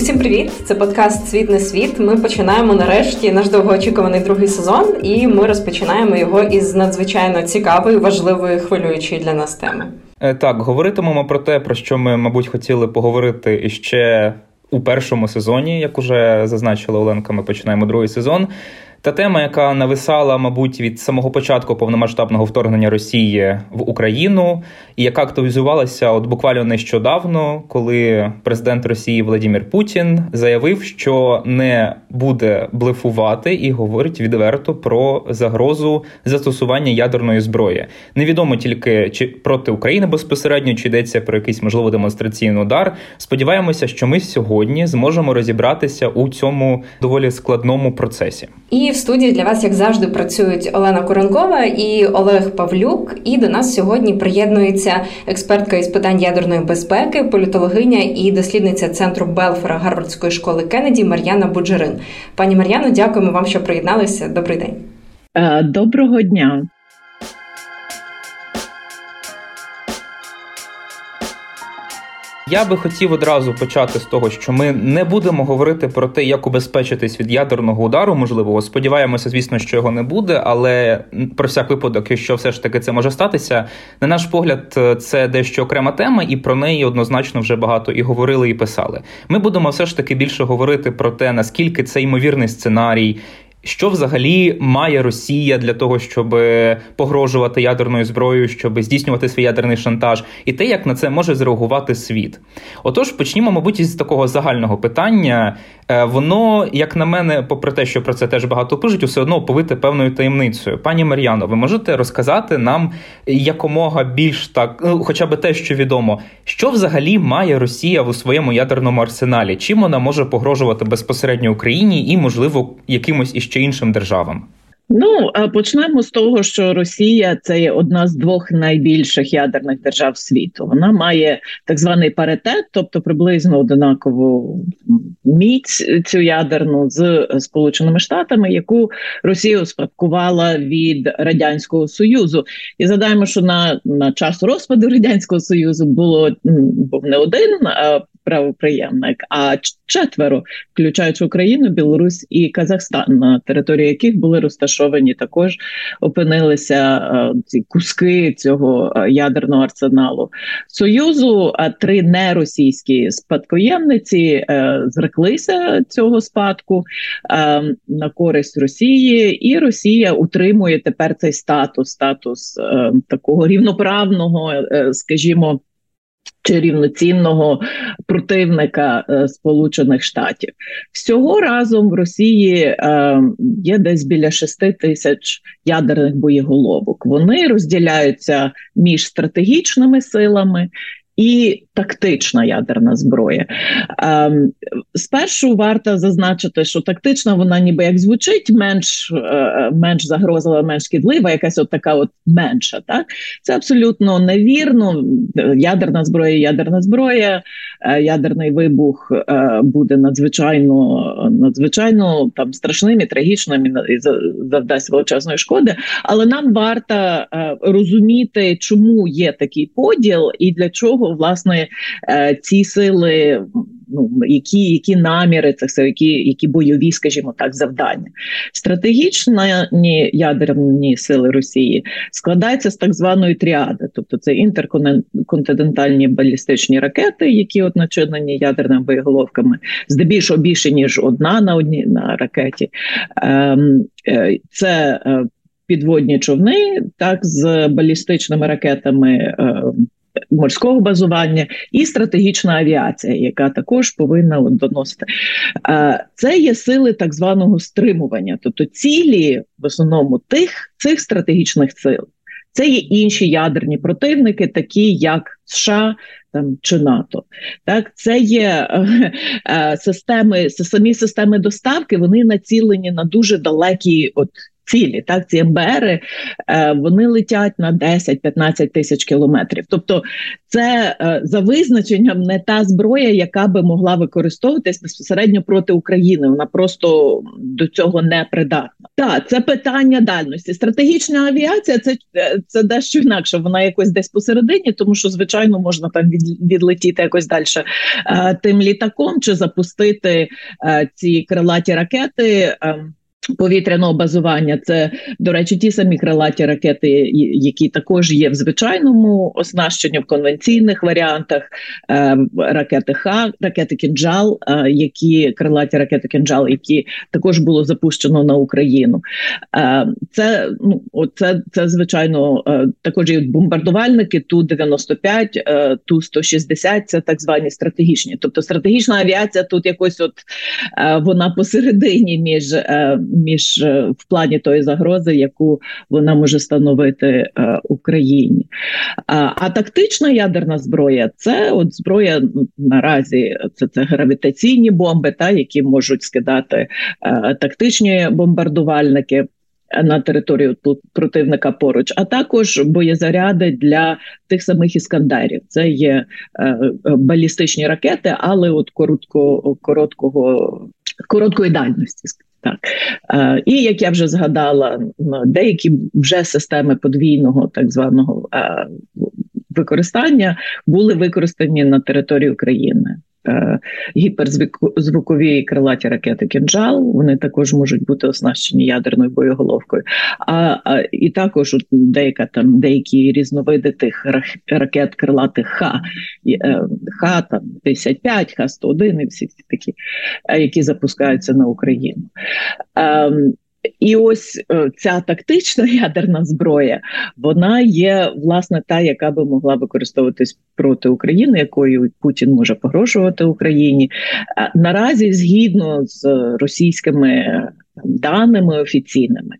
Усім привіт! Це подкаст Світ не світ. Ми починаємо нарешті наш довгоочікуваний другий сезон, і ми розпочинаємо його із надзвичайно цікавої, важливої, хвилюючої для нас теми. Е, так, говоритимемо про те, про що ми, мабуть, хотіли поговорити ще у першому сезоні, як уже зазначила Оленка. Ми починаємо другий сезон. Та тема, яка нависала, мабуть, від самого початку повномасштабного вторгнення Росії в Україну, і яка актуалізувалася от буквально нещодавно, коли президент Росії Владимир Путін заявив, що не буде блефувати і говорить відверто про загрозу застосування ядерної зброї. Невідомо тільки чи проти України безпосередньо, чи йдеться про якийсь можливо демонстраційний удар. Сподіваємося, що ми сьогодні зможемо розібратися у цьому доволі складному процесі. І в студії для вас, як завжди, працюють Олена Куренкова і Олег Павлюк. І до нас сьогодні приєднується експертка із питань ядерної безпеки, політологиня і дослідниця центру Белфора Гарвардської школи Кеннеді Мар'яна Буджерин. Пані Мар'яно, дякуємо вам, що приєдналися. Добрий день. Е, доброго дня. Я би хотів одразу почати з того, що ми не будемо говорити про те, як убезпечитись від ядерного удару. Можливо, сподіваємося, звісно, що його не буде, але про всяк випадок, якщо все ж таки це може статися, на наш погляд, це дещо окрема тема, і про неї однозначно вже багато і говорили, і писали. Ми будемо все ж таки більше говорити про те, наскільки це ймовірний сценарій. Що взагалі має Росія для того, щоб погрожувати ядерною зброєю, щоб здійснювати свій ядерний шантаж, і те, як на це може зреагувати світ? Отож, почнімо, мабуть, із такого загального питання. Е, воно, як на мене, попри те, що про це теж багато пишуть, усе одно оповите певною таємницею. Пані Мар'яно, ви можете розказати нам якомога більш так, ну, хоча б те, що відомо, що взагалі має Росія у своєму ядерному арсеналі? Чим вона може погрожувати безпосередньо Україні і, можливо, якимось іще ще іншим державам? Ну почнемо з того, що Росія це є одна з двох найбільших ядерних держав світу. Вона має так званий паритет, тобто приблизно одинакову міць цю ядерну з Сполученими Штатами, яку Росія успадкувала від радянського союзу. І задаємо, що на на час розпаду радянського союзу було був не один правоприємник, а четверо, включаючи Україну, Білорусь і Казахстан, на території яких були розташовані, також опинилися е, ці куски цього е, ядерного арсеналу союзу. А три неросійські спадкоємниці е, зреклися цього спадку на користь Росії, і Росія утримує тепер цей статус, статус такого рівноправного, скажімо чи рівноцінного противника е, Сполучених Штатів всього разом в Росії е, є десь біля 6 тисяч ядерних боєголовок. Вони розділяються між стратегічними силами і тактична ядерна зброя. Ем, Спершу варто зазначити, що тактична вона ніби як звучить менш е, менш загрозлива, менш шкідлива, якась от така от менша. Так? Це абсолютно невірно. Ядерна зброя, ядерна зброя, е, ядерний вибух е, буде надзвичайно надзвичайно там страшним і трагічним і завдасть величезної шкоди. Але нам варто е, розуміти, чому є такий поділ і для чого власне Е, ці сили, ну які які наміри цих сил, які які бойові, скажімо так, завдання. Стратегічні ядерні сили Росії складаються з так званої тріади, тобто це інтерконтинентальні балістичні ракети, які от начинені ядерними боєголовками, здебільшого більше ніж одна на одній на ракеті. Ем, е, це е, Підводні човни, так з балістичними ракетами морського базування і стратегічна авіація, яка також повинна доносити. Це є сили так званого стримування, тобто цілі в основному тих цих стратегічних сил. Це є інші ядерні противники, такі як США там чи НАТО. Так, це є е, е, системи, самі системи доставки. Вони націлені на дуже далекі от цілі. Так, ці МБРи е, вони летять на 10-15 тисяч кілометрів. Тобто, це е, за визначенням не та зброя, яка би могла використовуватись безпосередньо проти України. Вона просто до цього не придатна. Так, це питання дальності. Стратегічна авіація це е, це дещо інакше. Вона якось десь посередині, тому що звичайно можна там від, відлетіти якось далі тим літаком чи запустити ці крилаті ракети. Повітряного базування це, до речі, ті самі крилаті ракети, які також є в звичайному оснащенні в конвенційних варіантах. Е, ракети Х, ракети Кінджал, е, які крилаті ракети Кінджал, які також було запущено на Україну. Е, це ну це, це звичайно також і бомбардувальники. Ту 95 ту 160 Це так звані стратегічні. Тобто стратегічна авіація тут якось от вона посередині між між е, в плані тої загрози, яку вона може становити е, Україні. А тактична ядерна зброя це от зброя наразі це це гравітаційні бомби, та які можуть скидати е, тактичні бомбардувальники. На територію противника поруч, а також боєзаряди для тих самих іскандерів. Це є е, балістичні ракети, але от коротко, короткого короткої дальності. Так е, і як я вже згадала, деякі вже системи подвійного так званого е, використання були використані на території України. Е, гіперзвукові крилаті ракети «Кінжал», Вони також можуть бути оснащені ядерною боєголовкою. А, а і також деяка там деякі різновиди тих ракет крилатих Х, е, Х там 55, Х 101 і всі такі, е, які запускаються на Україну. І ось е, ця тактична ядерна зброя, вона є власне та, яка би могла використовуватись проти України, якою Путін може погрожувати Україні. Наразі, згідно з російськими даними офіційними,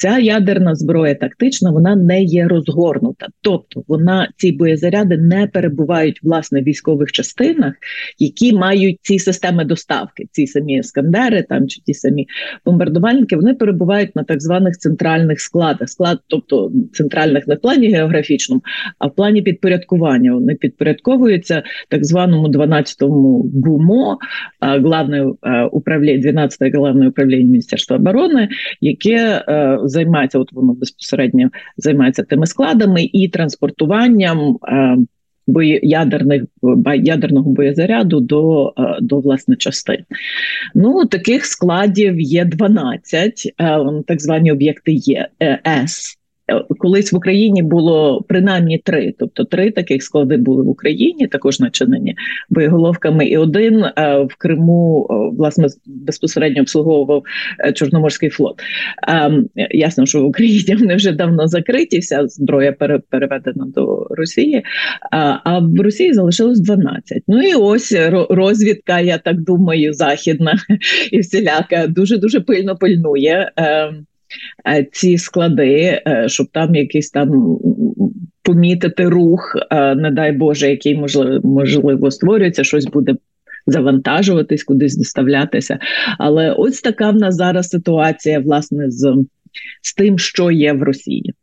Ця ядерна зброя тактична вона не є розгорнута, тобто вона ці боєзаряди не перебувають власне в військових частинах, які мають ці системи доставки, ці самі ескандери, там чи ті самі бомбардувальники. Вони перебувають на так званих центральних складах, склад, тобто центральних не в плані географічному, а в плані підпорядкування. Вони підпорядковуються так званому 12-му ГУМО, главне управління 12-те головне управління Міністерства оборони, яке е, займається, от воно безпосередньо займається тими складами і транспортуванням е, ядерних ядерного боєзаряду до е, до власне частин. Ну таких складів є 12, е, так звані об'єкти є С колись в Україні було принаймні три, тобто три таких склади були в Україні, також начинені боєголовками, і один е, в Криму власне безпосередньо обслуговував е, Чорноморський флот. Ем, ясно, що в Україні вони вже давно закриті, вся зброя переведена до Росії, а в Росії залишилось 12. Ну і ось розвідка, я так думаю, західна і всіляка дуже дуже пильно пильнує. Е, ці склади, е, щоб там якийсь там помітити рух, е, не дай Боже, який можливо можливо створюється, щось буде. Завантажуватись, кудись доставлятися. Але ось така в нас зараз ситуація, власне, з з тим, що є в Росії.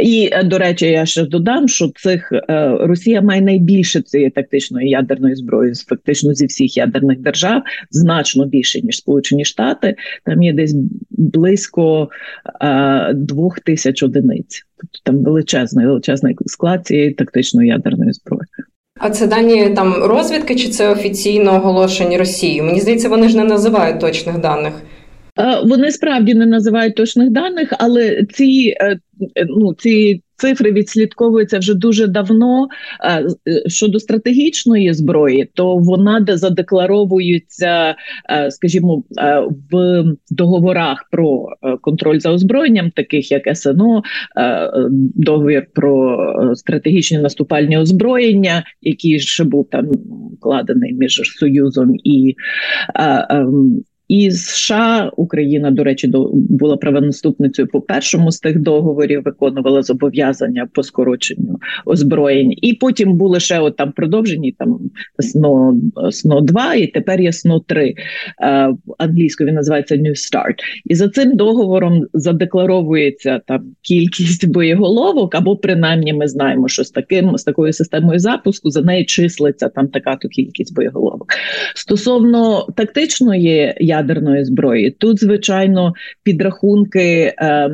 І е, до речі, я ще додам, що цих е, Росія має найбільше цієї тактичної ядерної зброї, фактично зі всіх ядерних держав, значно більше ніж Сполучені Штати. Там є десь близько е, двох тисяч одиниць. Тобто там величезний величезний склад цієї тактичної ядерної зброї. А це дані там розвідки, чи це офіційно оголошені Росією? Мені здається, вони ж не називають точних даних. Е, вони справді не називають точних даних, але ці е, ну ці цифри відслідковуються вже дуже давно. Е, щодо стратегічної зброї, то вона де задекларовується, скажімо, в договорах про контроль за озброєнням, таких як СНО, договір про стратегічні наступальні озброєння, який ще був там вкладений між Союзом і ем, і США Україна, до речі, була правонаступницею по першому з тих договорів, виконувала зобов'язання по скороченню озброєнь, і потім були ще от там продовжені там СНО, СНО 2 і тепер є СНО 3 е, англійською він називається New Start. І за цим договором задекларовується там кількість боєголовок, або принаймні ми знаємо, що з таким з такою системою запуску за неї числиться там така то кількість боєголовок. Стосовно тактичної ядерної зброї, тут звичайно підрахунки. Е,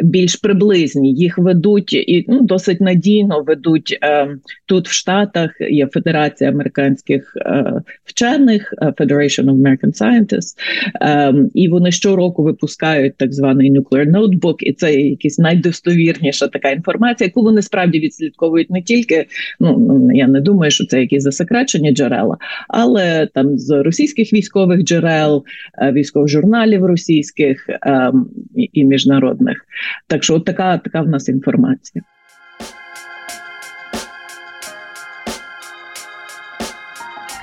більш приблизні. Їх ведуть і ну, досить надійно ведуть е, тут в Штатах. Є Федерація американських е, вчених е, Federation of American Scientists, е, і вони щороку випускають так званий Nuclear Notebook, і це якась найдостовірніша така інформація, яку вони справді відслідковують не тільки. Ну, я не думаю, що це якісь засекречені джерела, але там з російських військових джерел, е, військових журналів російських е, і міжнародних. Так що, от така, така в нас інформація.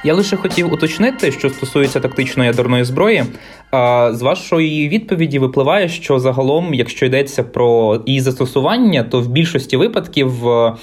Я лише хотів уточнити, що стосується тактичної ядерної зброї. З вашої відповіді випливає, що загалом, якщо йдеться про її застосування, то в більшості випадків е,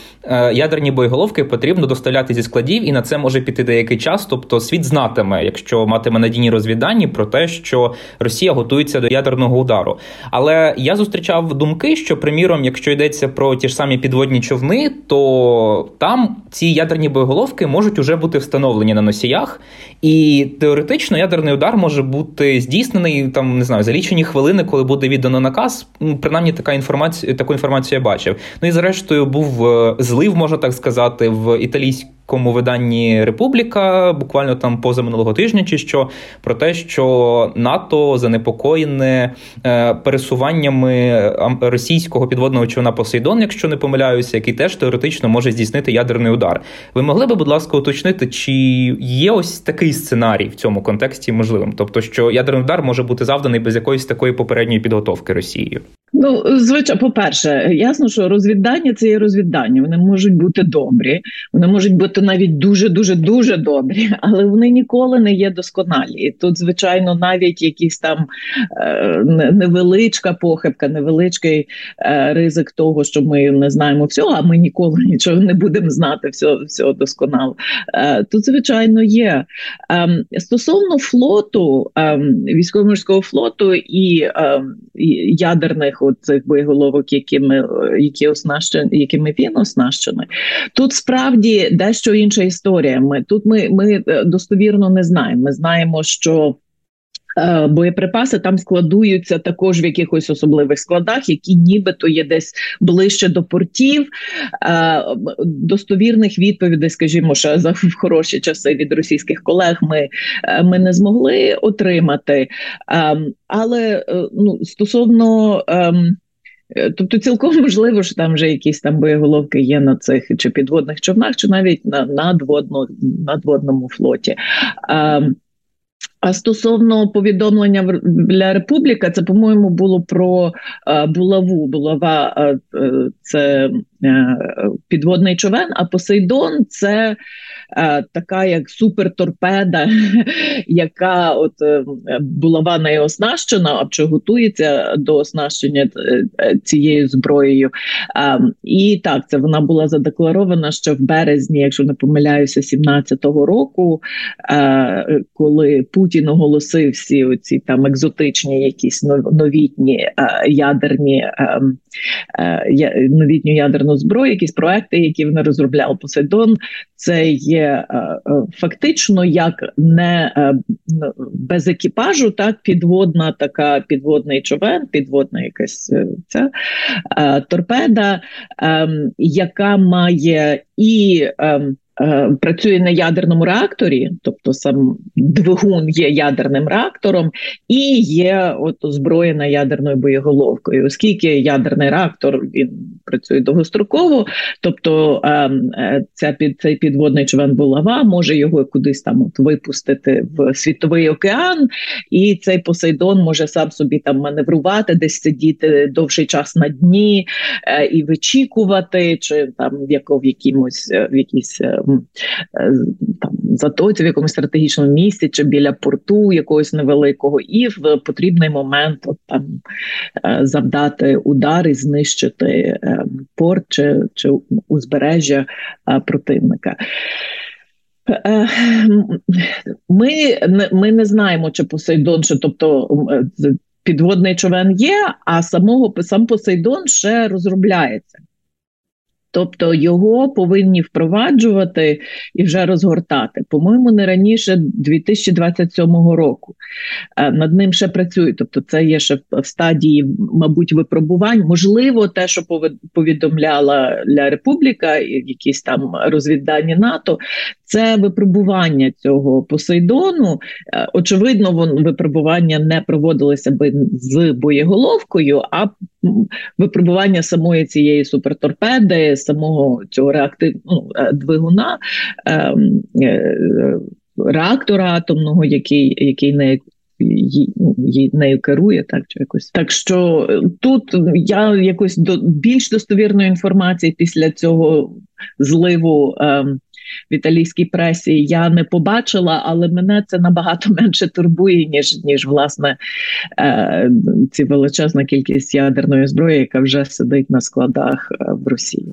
ядерні боєголовки потрібно доставляти зі складів, і на це може піти деякий час. Тобто світ знатиме, якщо матиме надійні розвіддані про те, що Росія готується до ядерного удару. Але я зустрічав думки, що, приміром, якщо йдеться про ті ж самі підводні човни, то там ці ядерні боєголовки можуть уже бути встановлені на носіях, і теоретично ядерний удар може бути здійснений там, не знаю, за лічені хвилини, коли буде віддано наказ. Принаймні, така інформація, таку інформацію я бачив. Ну і зрештою був е, злив, можна так сказати, в італійській кому виданні Републіка буквально там поза минулого тижня, чи що про те, що НАТО занепокоєне е, пересуваннями російського підводного човна Посейдон, якщо не помиляюся, який теж теоретично може здійснити ядерний удар. Ви могли би, будь ласка, уточнити, чи є ось такий сценарій в цьому контексті можливим, тобто що ядерний удар може бути завданий без якоїсь такої попередньої підготовки Росією? Ну, звичайно, по-перше, ясно, що розвіддання це є розвіддання. Вони можуть бути добрі, вони можуть бути навіть дуже дуже дуже добрі, але вони ніколи не є досконалі. І Тут, звичайно, навіть якісь там е, невеличка похибка, невеличкий е, ризик того, що ми не знаємо всього, а ми ніколи нічого не будемо знати всього, всього досконало. Е, тут, звичайно, є. Е, стосовно флоту, е, військово-морського флоту і, е, ядерних цих боєголовок, якими які оснащені, якими він оснащений. Тут справді дещо інша історія. Ми тут ми, ми е, достовірно не знаємо. Ми знаємо, що. Е, боєприпаси там складуються також в якихось особливих складах, які нібито є десь ближче до портів. Е, достовірних відповідей, скажімо, ще за хороші часи від російських колег ми ми не змогли отримати. Ем, але ну, стосовно. Ем, тобто цілком можливо, що там вже якісь там боєголовки є на цих чи підводних човнах, чи навіть на надводно, надводному флоті. А стосовно повідомлення для Републіка, це по-моєму було про е, булаву. Булава е, е, це підводний човен, а Посейдон це така як суперторпеда, яка от е, булава нею оснащена, чи готується до оснащення е, цією зброєю. І так, це вона була задекларована ще в березні, якщо не помиляюся, 17-го року, коли Путін оголосив всі оці там екзотичні, якісь новітні ядерні новітню ядерну зброю, якісь проекти, які вони розробляли Посейдон. Це є е, е, фактично як не е, без екіпажу, так підводна така підводний човен, підводна якась ця торпеда, ем, яка має і ем, працює на ядерному реакторі, тобто сам двигун є ядерним реактором, і є от озброєна ядерною боєголовкою, оскільки ядерний реактор він працює довгостроково, тобто е, е, ця під цей підводний човен булава може його кудись там от випустити в світовий океан, і цей Посейдон може сам собі там маневрувати, десь сидіти довший час на дні і вичікувати, чи там в якомусь в якійсь там затоці в якомусь стратегічному місці чи біля порту якогось невеликого, і в потрібний момент от, там завдати удар і знищити порт чи, чи узбережжя противника. Е, ми ми не знаємо, чи Посейдон, чи тобто підводний човен є, а самого сам Посейдон ще розробляється. Тобто його повинні впроваджувати і вже розгортати. По-моєму, не раніше 2027 року. Е, над ним ще працюють. Тобто, це є ще в стадії, мабуть, випробувань. Можливо, те, що повідомляла Ля Републіка, якісь там розвіддані НАТО, це випробування цього Посейдону. Е, очевидно, вон випробування не проводилися би з боєголовкою, а випробування самої цієї суперторпеди, самого цього реактивного ну, е, двигуна ем, е, реактора атомного, який який не ну, нею керує, так чи якось. Так що тут я якось до більш достовірної інформації після цього зливу ем, в італійській пресі я не побачила, але мене це набагато менше турбує, ніж ніж власне е, ці величезна кількість ядерної зброї, яка вже сидить на складах е, в Росії.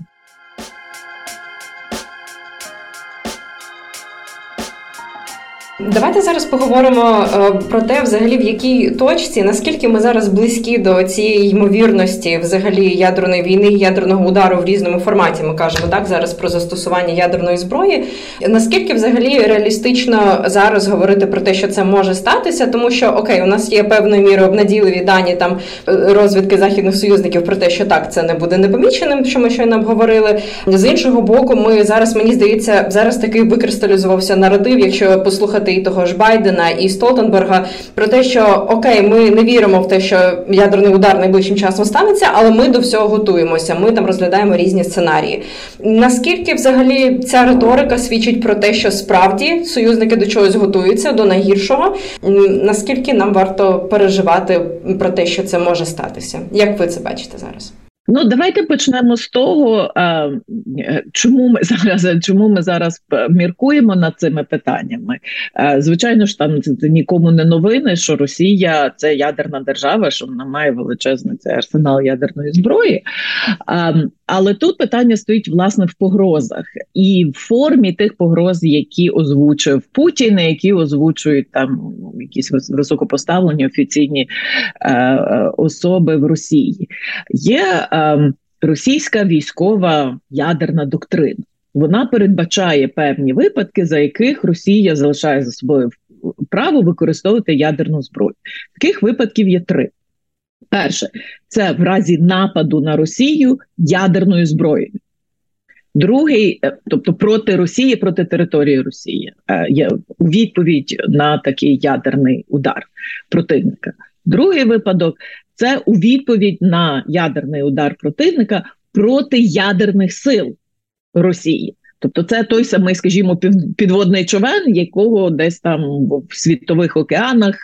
Давайте зараз поговоримо е, про те, взагалі в якій точці, наскільки ми зараз близькі до цієї ймовірності, взагалі ядерної війни, ядерного удару в різному форматі. Ми кажемо так зараз про застосування ядерної зброї. Наскільки взагалі реалістично зараз говорити про те, що це може статися, тому що окей, у нас є певною мірою обнадійливі дані там е, розвідки західних союзників про те, що так це не буде непоміченим, що ми щойно обговорили. З іншого боку, ми зараз мені здається, зараз таки викристалізувався наратив, якщо послухати і того ж Байдена і Столтенберга про те, що окей, ми не віримо в те, що ядерний удар найближчим часом станеться, але ми до всього готуємося. Ми там розглядаємо різні сценарії. Наскільки взагалі ця риторика свідчить про те, що справді союзники до чогось готуються до найгіршого? Наскільки нам варто переживати про те, що це може статися? Як ви це бачите зараз? Ну, давайте почнемо з того, чому ми зараз чому ми зараз міркуємо над цими питаннями. Звичайно ж, там це нікому не новини, що Росія це ядерна держава, що вона має величезний цей арсенал ядерної зброї. Але тут питання стоїть власне в погрозах і в формі тих погроз, які озвучив Путін, які озвучують там якісь високопоставлені офіційні е, особи в Росії. Є е, російська військова ядерна доктрина. Вона передбачає певні випадки, за яких Росія залишає за собою право використовувати ядерну зброю. Таких випадків є три. Перше, це в разі нападу на Росію ядерною зброєю. Другий, е, тобто проти Росії, проти території Росії, е, є відповідь на такий ядерний удар противника. Другий випадок це у відповідь на ядерний удар противника проти ядерних сил Росії. Тобто, це той самий, скажімо, підводний човен, якого десь там в світових океанах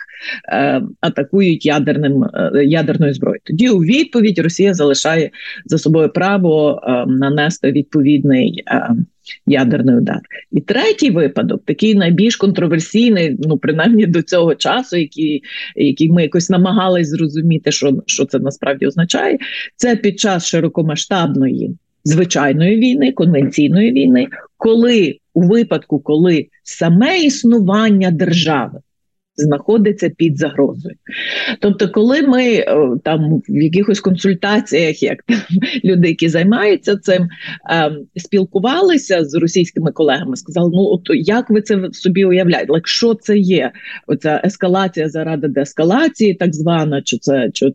е, атакують ядерним е, ядерною зброєю. Тоді у відповідь Росія залишає за собою право е, нанести відповідний. Е, Ядерний удар. І третій випадок, такий найбільш контроверсійний, ну принаймні до цього часу, який який ми якось намагались зрозуміти, що що це насправді означає, це під час широкомасштабної звичайної війни, конвенційної війни, коли у випадку, коли саме існування держави знаходиться під загрозою. Тобто, коли ми е, там в якихось консультаціях, як там, люди, які займаються цим, ем, спілкувалися з російськими колегами, сказали: ну от як ви це собі уявляєте? Like, що це є? Оця ескалація заради деескалації, так звана, чи це чи,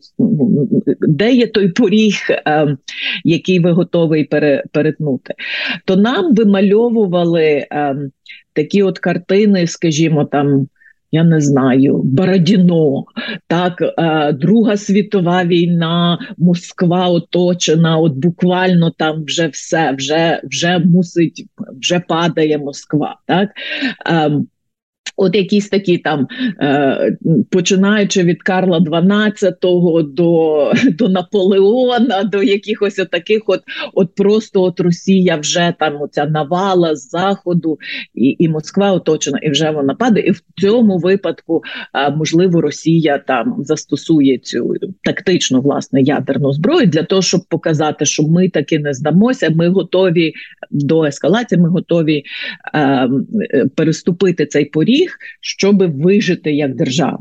де є той поріг, ем, який ви готовий пере, перетнути? То нам вимальовували ем, такі от картини, скажімо, там я не знаю, Бородіно, так, е, Друга світова війна, Москва оточена, от буквально там вже все, вже вже мусить, вже падає Москва. так. От якісь такі там, е, починаючи від Карла XII до до Наполеона, до якихось таких, от от просто от Росія вже там оця навала з заходу, і і Москва оточена, і вже вона падає. І в цьому випадку е, можливо Росія там застосує цю тактичну власне ядерну зброю для того, щоб показати, що ми таки не здамося. Ми готові до ескалації, ми готові е, переступити цей поріг всіх, щоб вижити як держава.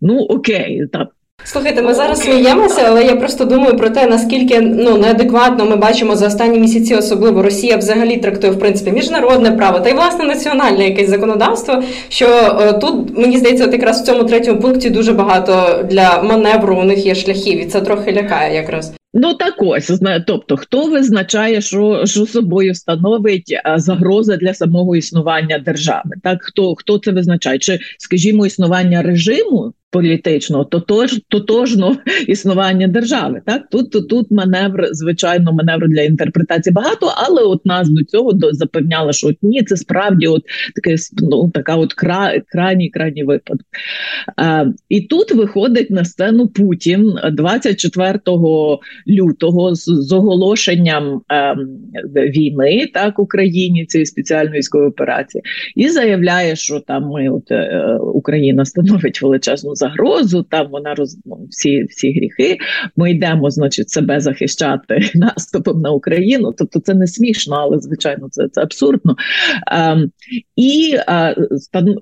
Ну окей, так. Слухайте, ми зараз сміємося, але я просто думаю про те, наскільки ну неадекватно ми бачимо за останні місяці, особливо Росія взагалі трактує в принципі міжнародне право та й власне національне якесь законодавство. Що е, тут мені здається, от якраз в цьому третьому пункті дуже багато для маневру у них є шляхів, і це трохи лякає якраз. Ну так ось тобто, хто визначає, що що собою становить загроза для самого існування держави? Так хто хто це визначає? Чи скажімо, існування режиму політичного, тотож, тотожно існування держави. Так тут тут, тут маневр, звичайно, маневр для інтерпретації багато, але от нас до цього до запевняли, що от ні, це справді от таке ну, така от кра, крайній крайній випадок. А, І тут виходить на сцену Путін 24 лютого з, з оголошенням ем, війни так Україні цієї спеціальної військової операції, і заявляє, що там ми от е, Україна становить величезну загрозу, там вона роз ну, всі всі гріхи. Ми йдемо, значить, себе захищати наступом на Україну. Тобто це не смішно, але звичайно це це абсурдно. А, І а, стан,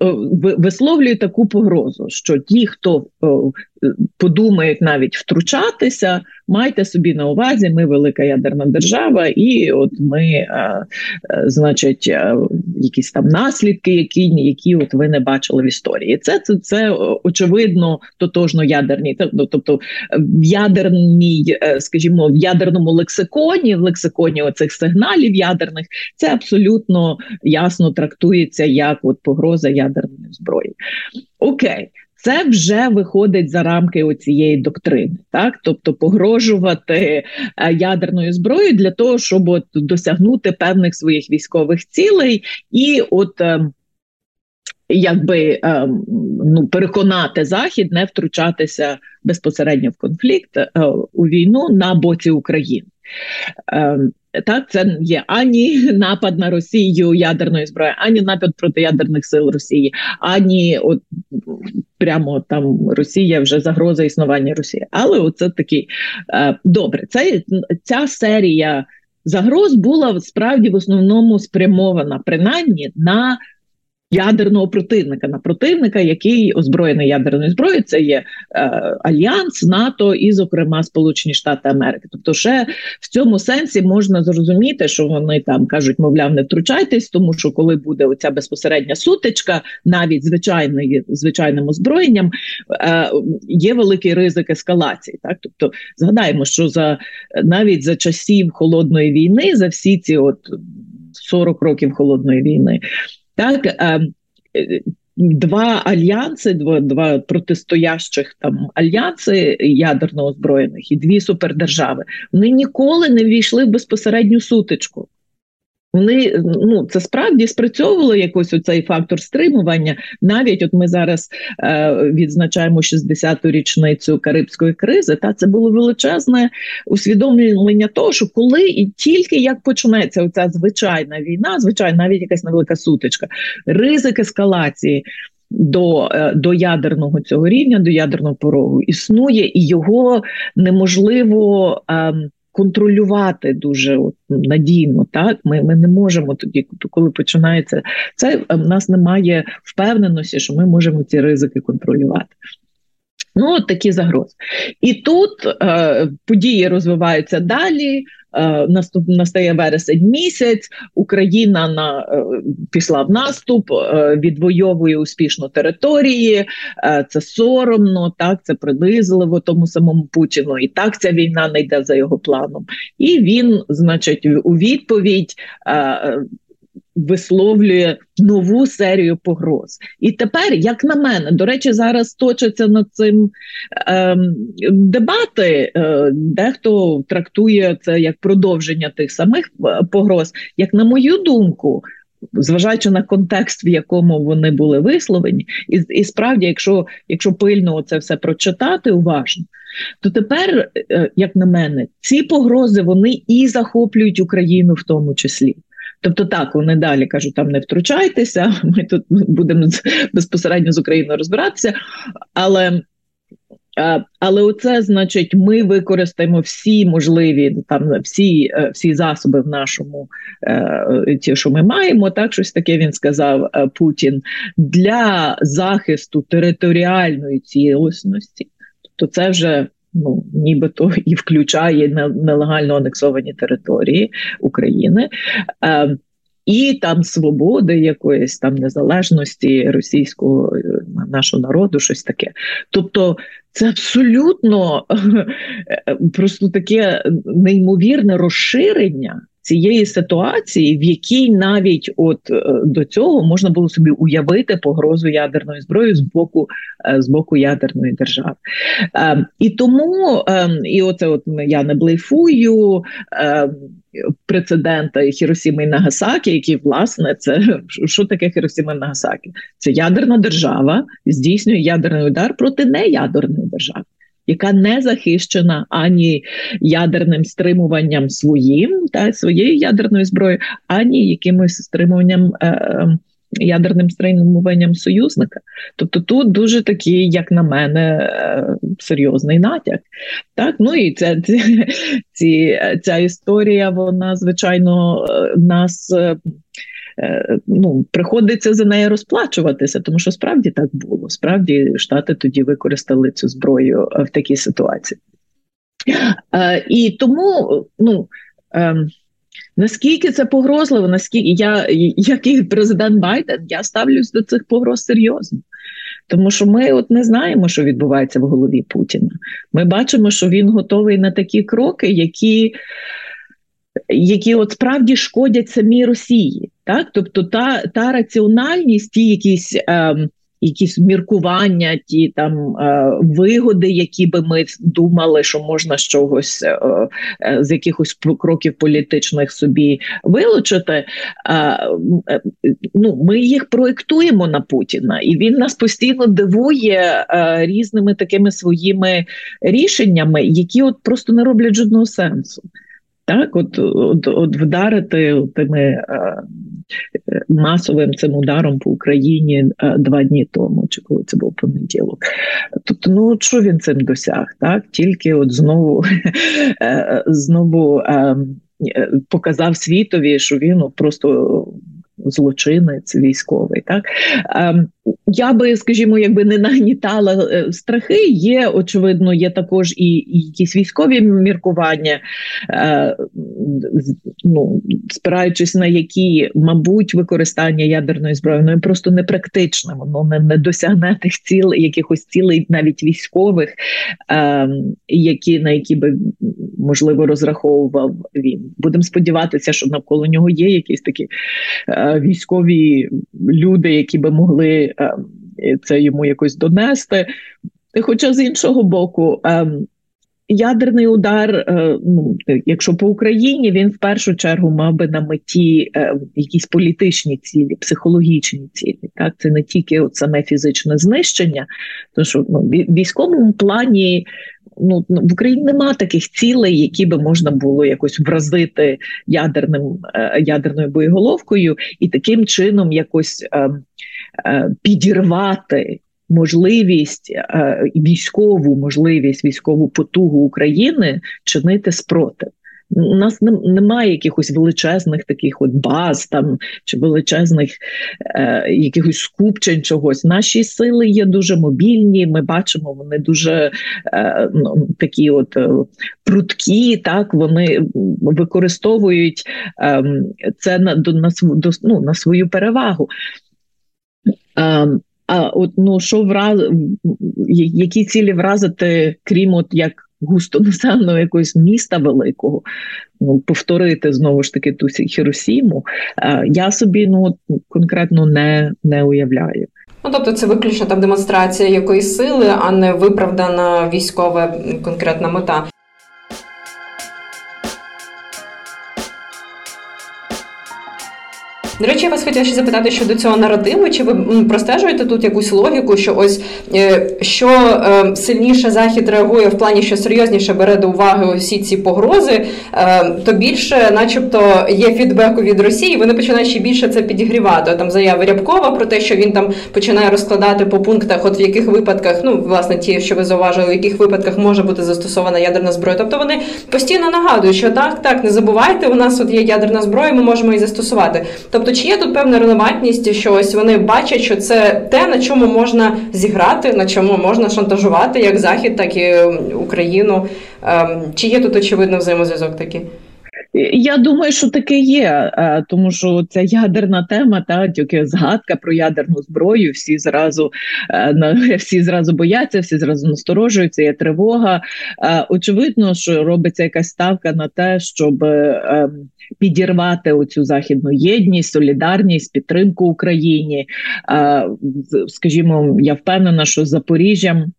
висловлює таку погрозу, що ті, хто подумають навіть втручатися, майте собі на увазі, ми велика ядерна держава, і от ми, а, а, значить, якісь там наслідки, які які от ви не бачили в історії. Це це, це очевидно тотожно ядерні, ну, тобто в ядерній, е, скажімо, в ядерному лексиконі, в лексиконі оцих сигналів ядерних, це абсолютно ясно трактується як от погроза ядерної зброї. Окей це вже виходить за рамки оцієї доктрини, так тобто погрожувати е, ядерною зброєю для того, щоб от досягнути певних своїх військових цілей, і от е, якби е, ну переконати захід не втручатися безпосередньо в конфлікт у війну на боці України. Так, це є ані напад на Росію ядерної зброї, ані напад проти ядерних сил Росії, ані от прямо там Росія вже загроза існування Росії. Але оце такий е, добре. Це ця серія загроз була справді в основному спрямована принаймні на ядерного противника на противника, який озброєний ядерною зброєю, це є е, Альянс, НАТО і, зокрема, Сполучені Штати Америки. Тобто, ще в цьому сенсі можна зрозуміти, що вони там кажуть, мовляв, не втручайтесь, тому що коли буде оця безпосередня сутичка, навіть звичайної звичайним озброєнням, е, є великий ризик ескалації. Так, тобто, згадаємо, що за навіть за часів холодної війни, за всі ці от 40 років холодної війни. Так, е, е, Два альянси, два два протистоящих там альянси ядерно озброєних і дві супердержави. Вони ніколи не ввійшли в безпосередню сутичку. Вони ну це справді спрацьовувало якось оцей фактор стримування. Навіть от ми зараз е, відзначаємо 60-ту річницю карибської кризи. Та це було величезне усвідомлення того, що коли і тільки як почнеться оця звичайна війна, звичайна навіть якась невелика сутичка, ризик ескалації. До е, до ядерного цього рівня, до ядерного порогу існує, і його неможливо ем, контролювати дуже от, надійно. Так, ми ми не можемо тоді, коли починається це. В нас немає впевненості, що ми можемо ці ризики контролювати. Ну, от такі загрози. І тут е, події розвиваються далі. Е, наступ настає вересень місяць. Україна на е, пішла в наступ, е, відвоює успішно території. Це соромно, так це принизливо тому самому Путіну. І так ця війна не йде за його планом. І він, значить, у відповідь висловлює нову серію погроз. І тепер, як на мене, до речі, зараз точаться над цим е, дебати. Е, дехто трактує це як продовження тих самих е, погроз. Як на мою думку, зважаючи на контекст, в якому вони були висловлені, і і справді, якщо якщо пильно це все прочитати уважно, то тепер, е, як на мене, ці погрози вони і захоплюють Україну в тому числі. Тобто, так вони далі кажуть, там не втручайтеся, ми тут будемо безпосередньо з Україною розбиратися, але але оце значить, ми використаємо всі можливі там всі е, всі засоби в нашому е, ті, що ми маємо, так щось таке він сказав е, Путін. Для захисту територіальної цілісності. Тобто, це вже ну нібито і включає нелегально анексовані території України. І там свободи якоїсь там незалежності російського нашого народу, щось таке. Тобто це абсолютно просто таке неймовірне розширення цієї ситуації, в якій навіть от е, до цього можна було собі уявити погрозу ядерної зброї з боку е, з боку ядерної держави. Ем, і тому ем, і оце от я не блейфую. Ем, прецедента Хіросіми і Нагасакі, які власне це що таке Хіросіма і Нагасакі? Це ядерна держава здійснює ядерний удар проти неядерної держави яка не захищена ані ядерним стримуванням своїм та своєю ядерною зброєю, ані якимось стримуванням. Е, е, Ядерним стримуванням союзника, тобто тут дуже такий, як на мене, е, серйозний натяк. Так, ну і ці, ці, ця історія, вона звичайно е, нас Е, ну, приходиться за нею розплачуватися, тому що справді так було. Справді Штати тоді використали цю зброю е, в такій ситуації. Е, і тому, ну. Ем, наскільки це погрозливо, наскільки я, як і президент Байден, я ставлюсь до цих погроз серйозно. Тому що ми от не знаємо, що відбувається в голові Путіна. Ми бачимо, що він готовий на такі кроки, які які от справді шкодять самій Росії. Так, тобто та та раціональність, ті якісь е, якісь міркування, ті там е, вигоди, які би ми думали, що можна з чогось е, е, з якихось кроків політичних собі вилучити. Е, е, ну, Ми їх проєктуємо на Путіна, і він нас постійно дивує різними такими своїми рішеннями, які от просто не роблять жодного сенсу. Так, от от, от вдарити тими е, масовим цим ударом по Україні е, два дні тому, чи коли це був понеділок. Тобто, ну що він цим досяг? Так, тільки от знову е, знову е, е, показав світові, що він от просто злочинець військовий. Так ем, я би, скажімо, якби не нагнітала е, страхи. Є очевидно, є також і, і якісь військові міркування, е, ну спираючись на які, мабуть, використання ядерної зброї ну, просто непрактичним, воно не, не досягне тих цілей, якихось цілей, навіть військових, е, які на які би можливо розраховував він. Будемо сподіватися, що навколо нього є якісь такі. Е, військові люди, які би могли е, це йому якось донести. Хоча з іншого боку, е, ядерний удар, е, ну якщо по Україні, він в першу чергу мав би на меті якісь політичні цілі, психологічні цілі. Так, це не тільки от саме фізичне знищення, тому що ну, в військовому плані ну в Україні нема таких цілей, які би можна було якось вразити ядерним е, ядерною боєголовкою, і таким чином якось е, е, підірвати. Можливість військову можливість військову потугу України чинити спротив. У нас немає якихось величезних таких от баз там чи величезних е, якихось скупчень чогось. Наші сили є дуже мобільні. Ми бачимо, вони дуже е, ну, такі от е, прудкі. Так вони використовують е, це на до на, до, ну, на свою перевагу. А от ну що враз які цілі вразити, крім от як густонаселеного якогось міста великого, ну, повторити знову ж таки ту Хіросіму, е, я собі ну конкретно не, не уявляю. Ну, тобто це виключно там демонстрація якоїсь сили, а не виправдана військова конкретна мета. До речі, я вас хотіла ще запитати щодо цього наративу. Чи ви простежуєте тут якусь логіку, що ось е, що е, сильніше захід реагує в плані, що серйозніше бере до уваги усі ці погрози, е, то більше, начебто, є фідбеку від Росії. Вони починають ще більше це підігрівати. Там заяви Рябкова про те, що він там починає розкладати по пунктах, от в яких випадках, ну власне, ті, що ви зауважили, в яких випадках може бути застосована ядерна зброя. Тобто вони постійно нагадують, що так, так, не забувайте, у нас от є ядерна зброя, ми можемо її застосувати. Тобто, чи є тут певна релевантність, що ось вони бачать, що це те, на чому можна зіграти, на чому можна шантажувати як Захід, так і Україну. Ем, чи є тут очевидно взаємозв'язок такий? Я думаю, що таке є, е, тому що ця ядерна тема, та тільки згадка про ядерну зброю, всі зразу е, всі зразу бояться, всі зразу насторожуються. Є тривога. Е, очевидно, що робиться якась ставка на те, щоб підірвати оцю західну єдність, солідарність, підтримку Україні. Скажімо, я впевнена, що Запоріжжям.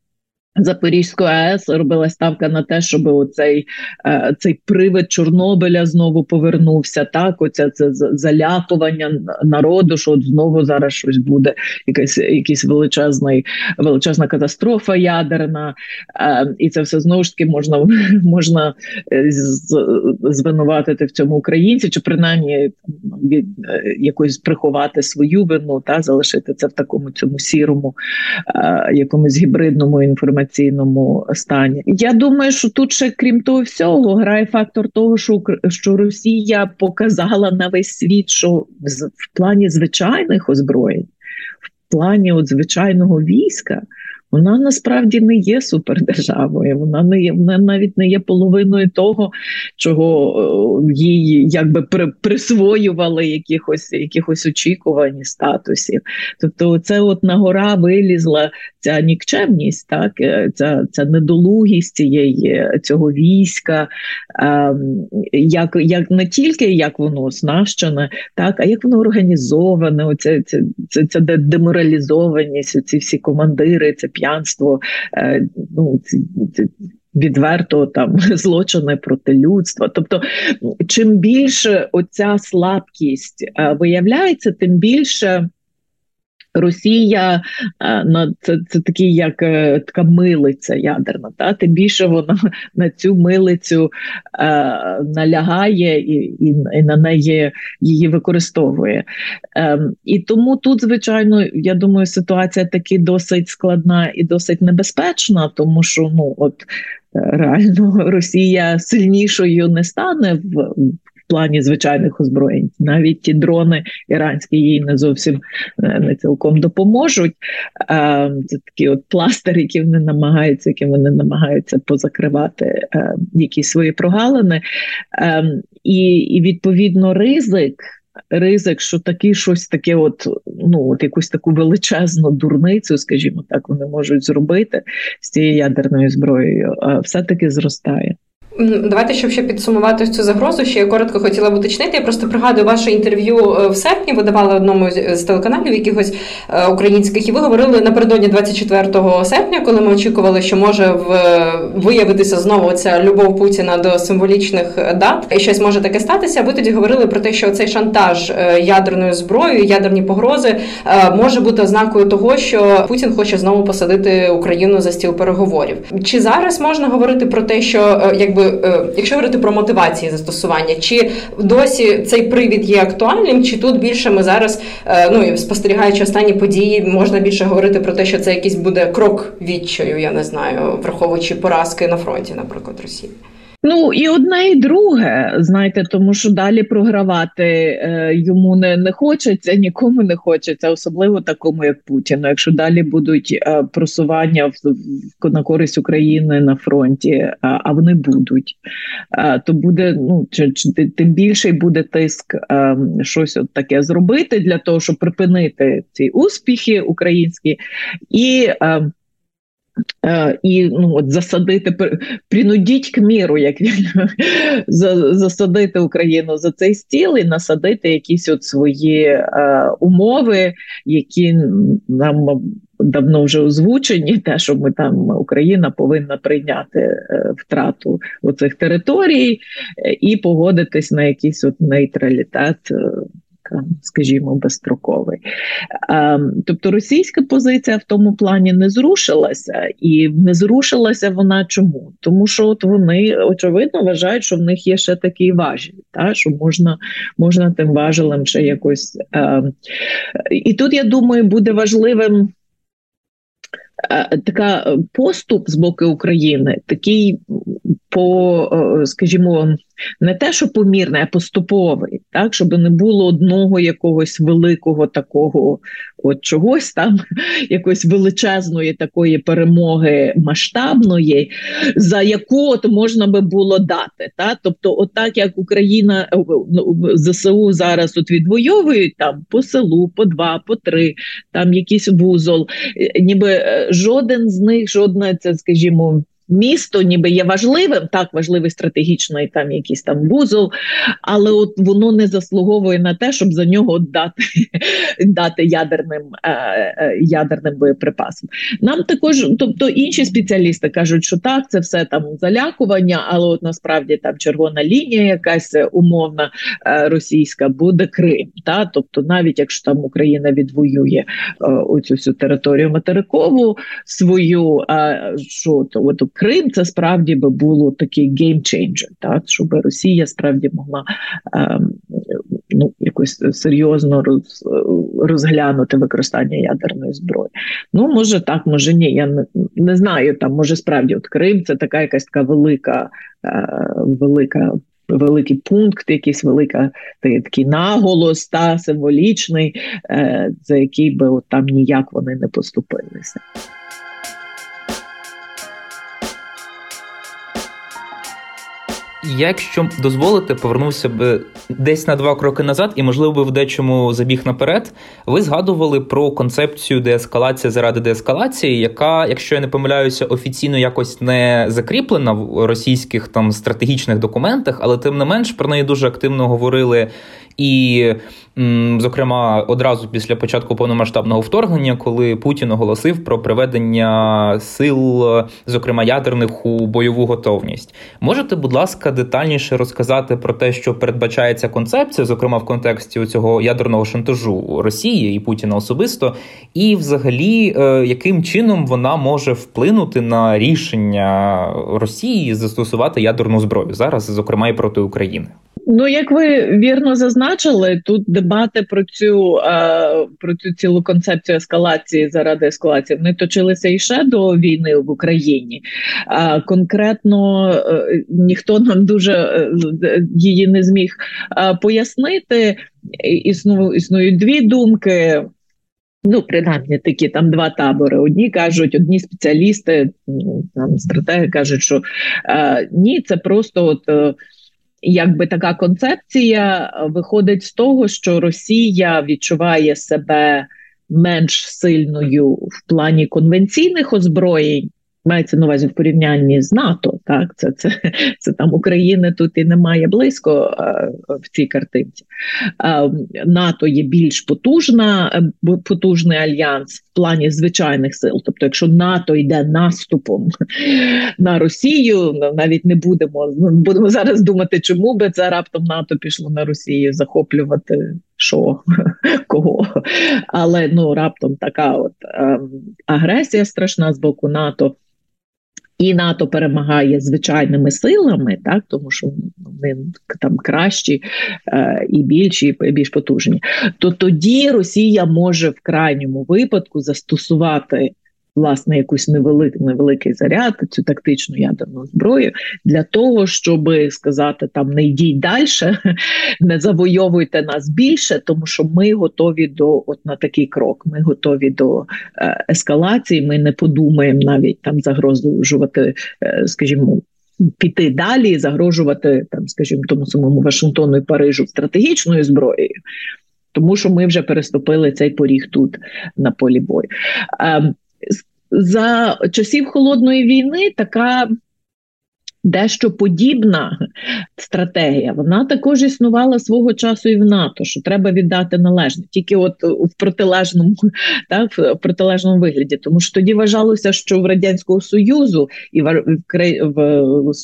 Запорізької АЕС робила ставка на те, щоб оцей е, цей привид Чорнобиля знову повернувся. Так, оця це залякування народу, що от знову зараз щось буде, якась якийсь величезний величезна катастрофа ядерна, е, і це все знову ж таки можна можна е, звинуватити в цьому українці, чи принаймні від якось приховати свою вину, та залишити це в такому цьому сірому, якомусь гібридному інформаційному інформаційному стані. Я думаю, що тут ще крім того всього грає фактор того, що що Росія показала на весь світ, що в, в плані звичайних озброєнь, в плані от звичайного війська вона насправді не є супердержавою. Вона не є, вона навіть не є половиною того, чого е, їй якби при, присвоювали якихось якихось очікувань статусів. Тобто, це от на гора вилізла ця нікчемність, так е, ця ця недолугість цієї цього війська, ем, як як не тільки як воно оснащене, так а як воно організоване, оця ця, ця, ця деморалізованість, ці всі командири, це п'янство, е, ну відверто там злочини проти людства. Тобто, чим більше оця слабкість е, виявляється, тим більше. Росія е, на це це такий, як е, така милиця ядерна. Та тим більше вона на цю милицю е, налягає і, і і, на неї її використовує. Е, І тому тут, звичайно, я думаю, ситуація таки досить складна і досить небезпечна, тому що ну от. Е, реально Росія сильнішою не стане в плані звичайних озброєнь. Навіть ті дрони іранські їй не зовсім е, не цілком допоможуть. Це такі от пластир, які вони намагаються, які вони намагаються позакривати е, якісь свої прогалини, і, і відповідно ризик. Ризик, що такі щось таке, от ну от якусь таку величезну дурницю, скажімо так, вони можуть зробити з цією ядерною зброєю, все таки зростає. Давайте, щоб ще підсумувати цю загрозу, ще я коротко хотіла б уточнити. Я просто пригадую ваше інтерв'ю е, в серпні. Ви давали одному з телеканалів якихось е, українських, і ви говорили напередодні 24 серпня, коли ми очікували, що може в виявитися знову ця любов Путіна до символічних дат, і щось може таке статися. Ви тоді говорили про те, що цей шантаж е, ядерною зброєю, ядерні погрози може бути ознакою того, що Путін хоче знову посадити Україну за стіл переговорів. Чи зараз можна говорити про те, що якби Е, якщо говорити про мотивації застосування, чи досі цей привід є актуальним, чи тут більше ми зараз, е, ну спостерігаючи останні події, можна більше говорити про те, що це якийсь буде крок відчаю, я не знаю, враховуючи поразки на фронті, наприклад, Росії. Ну і одне, і друге, знаєте, тому що далі програвати е, йому не не хочеться, нікому не хочеться, особливо такому, як Путіну. Якщо далі будуть е, просування в, в на користь України на фронті, а, а вони будуть, е, то буде ну чи, чи тим більше буде тиск е, щось от таке зробити для того, щоб припинити ці успіхи українські і. Е, і ну, от засадити, принудіть к міру, як він засадити Україну за цей стіл і насадити якісь от свої е, умови, які нам давно вже озвучені, те, що ми там Україна повинна прийняти е, втрату оцих територій і погодитись на якийсь от нейтралітет. Е, скажімо, безстроковий. Ем, тобто російська позиція в тому плані не зрушилася, і не зрушилася вона чому? Тому що от вони очевидно вважають, що в них є ще такий важіль, та що можна можна тим важелем ще якось. Ем, і тут я думаю, буде важливим. Е, така поступ з боку України, такий по, е, скажімо, не те, що помірний, а поступовий, так щоб не було одного якогось великого такого от чогось там, якоїсь величезної такої перемоги масштабної, за яку от можна би було дати. Так? Тобто, отак як Україна е, ну, ЗСУ зараз от відвоюють там по селу, по два, по три, там якийсь вузол, е, ніби жоден з них, жодна це, скажімо місто ніби є важливим, так важливий стратегічний там якийсь там вузол, але от воно не заслуговує на те, щоб за нього дати дати ядерним е, е, ядерним боєприпасам. Нам також, тобто інші спеціалісти кажуть, що так, це все там залякування, але от насправді там червона лінія, якась умовна е, російська, буде Крим. Та? Тобто, навіть якщо там Україна відвоює оцю всю територію материкову свою, е, що то от Крим це справді би було такий геймчейнджер, так щоб Росія справді могла ем, ну якось серйозно роз, розглянути використання ядерної зброї. Ну може так, може ні. Я не, не знаю. Там може справді от Крим це така якась така велика, е, велика. Великий пункт, якийсь велика такий наголос та символічний, е, за який би от там ніяк вони не поступилися. Якщо дозволите, повернувся б десь на два кроки назад, і, можливо, би в дечому забіг наперед. Ви згадували про концепцію деескалація заради деескалації, яка, якщо я не помиляюся, офіційно якось не закріплена в російських там стратегічних документах, але тим не менш про неї дуже активно говорили і, зокрема, одразу після початку повномасштабного вторгнення, коли Путін оголосив про приведення сил, зокрема ядерних, у бойову готовність, можете, будь ласка, детальніше розказати про те, що передбачається концепція, зокрема в контексті цього ядерного шантажу Росії і Путіна особисто, і, взагалі, е, яким чином вона може вплинути на рішення Росії застосувати ядерну зброю зараз, зокрема і проти України. Ну, як ви вірно зазначили, тут дебати про цю е, про цю цілу концепцію ескалації заради ескалації вони точилися і ще до війни в Україні. Конкретно е, ніхто нам дуже е, її не зміг пояснити. Існу, існують дві думки. Ну, принаймні такі там два табори. Одні кажуть, одні спеціалісти, там стратеги кажуть, що е, ні, це просто от якби така концепція виходить з того, що Росія відчуває себе менш сильною в плані конвенційних озброєнь, мається на увазі в порівнянні з НАТО. Так, це це, це там України тут і немає близько а, в цій картинці. А, НАТО є більш потужна, е, потужний альянс в плані звичайних сил. Тобто, якщо НАТО йде наступом на Росію, навіть не будемо ну, будемо зараз думати, чому би це раптом НАТО пішло на Росію захоплювати. Що кого, але ну раптом така от е, агресія страшна з боку НАТО і НАТО перемагає звичайними силами, так тому що вони там кращі е, і більші, і більш потужні, то тоді Росія може в крайньому випадку застосувати власне якусь невелик, невеликий заряд, цю тактичну ядерну зброю для того, щоб сказати там не йдіть далі, не завойовуйте нас більше, тому що ми готові до от на такий крок. Ми готові до е, ескалації. Ми не подумаємо навіть там загрожувати, е, скажімо. Піти далі, загрожувати там, скажімо, тому самому Вашингтону і Парижу стратегічною зброєю, тому що ми вже переступили цей поріг тут на полі бою. Ем, за часів холодної війни така дещо подібна стратегія. Вона також існувала свого часу і в НАТО, що треба віддати належне, тільки от в протилежному, так в протилежному вигляді, тому що тоді вважалося, що в радянського союзу і в в, в,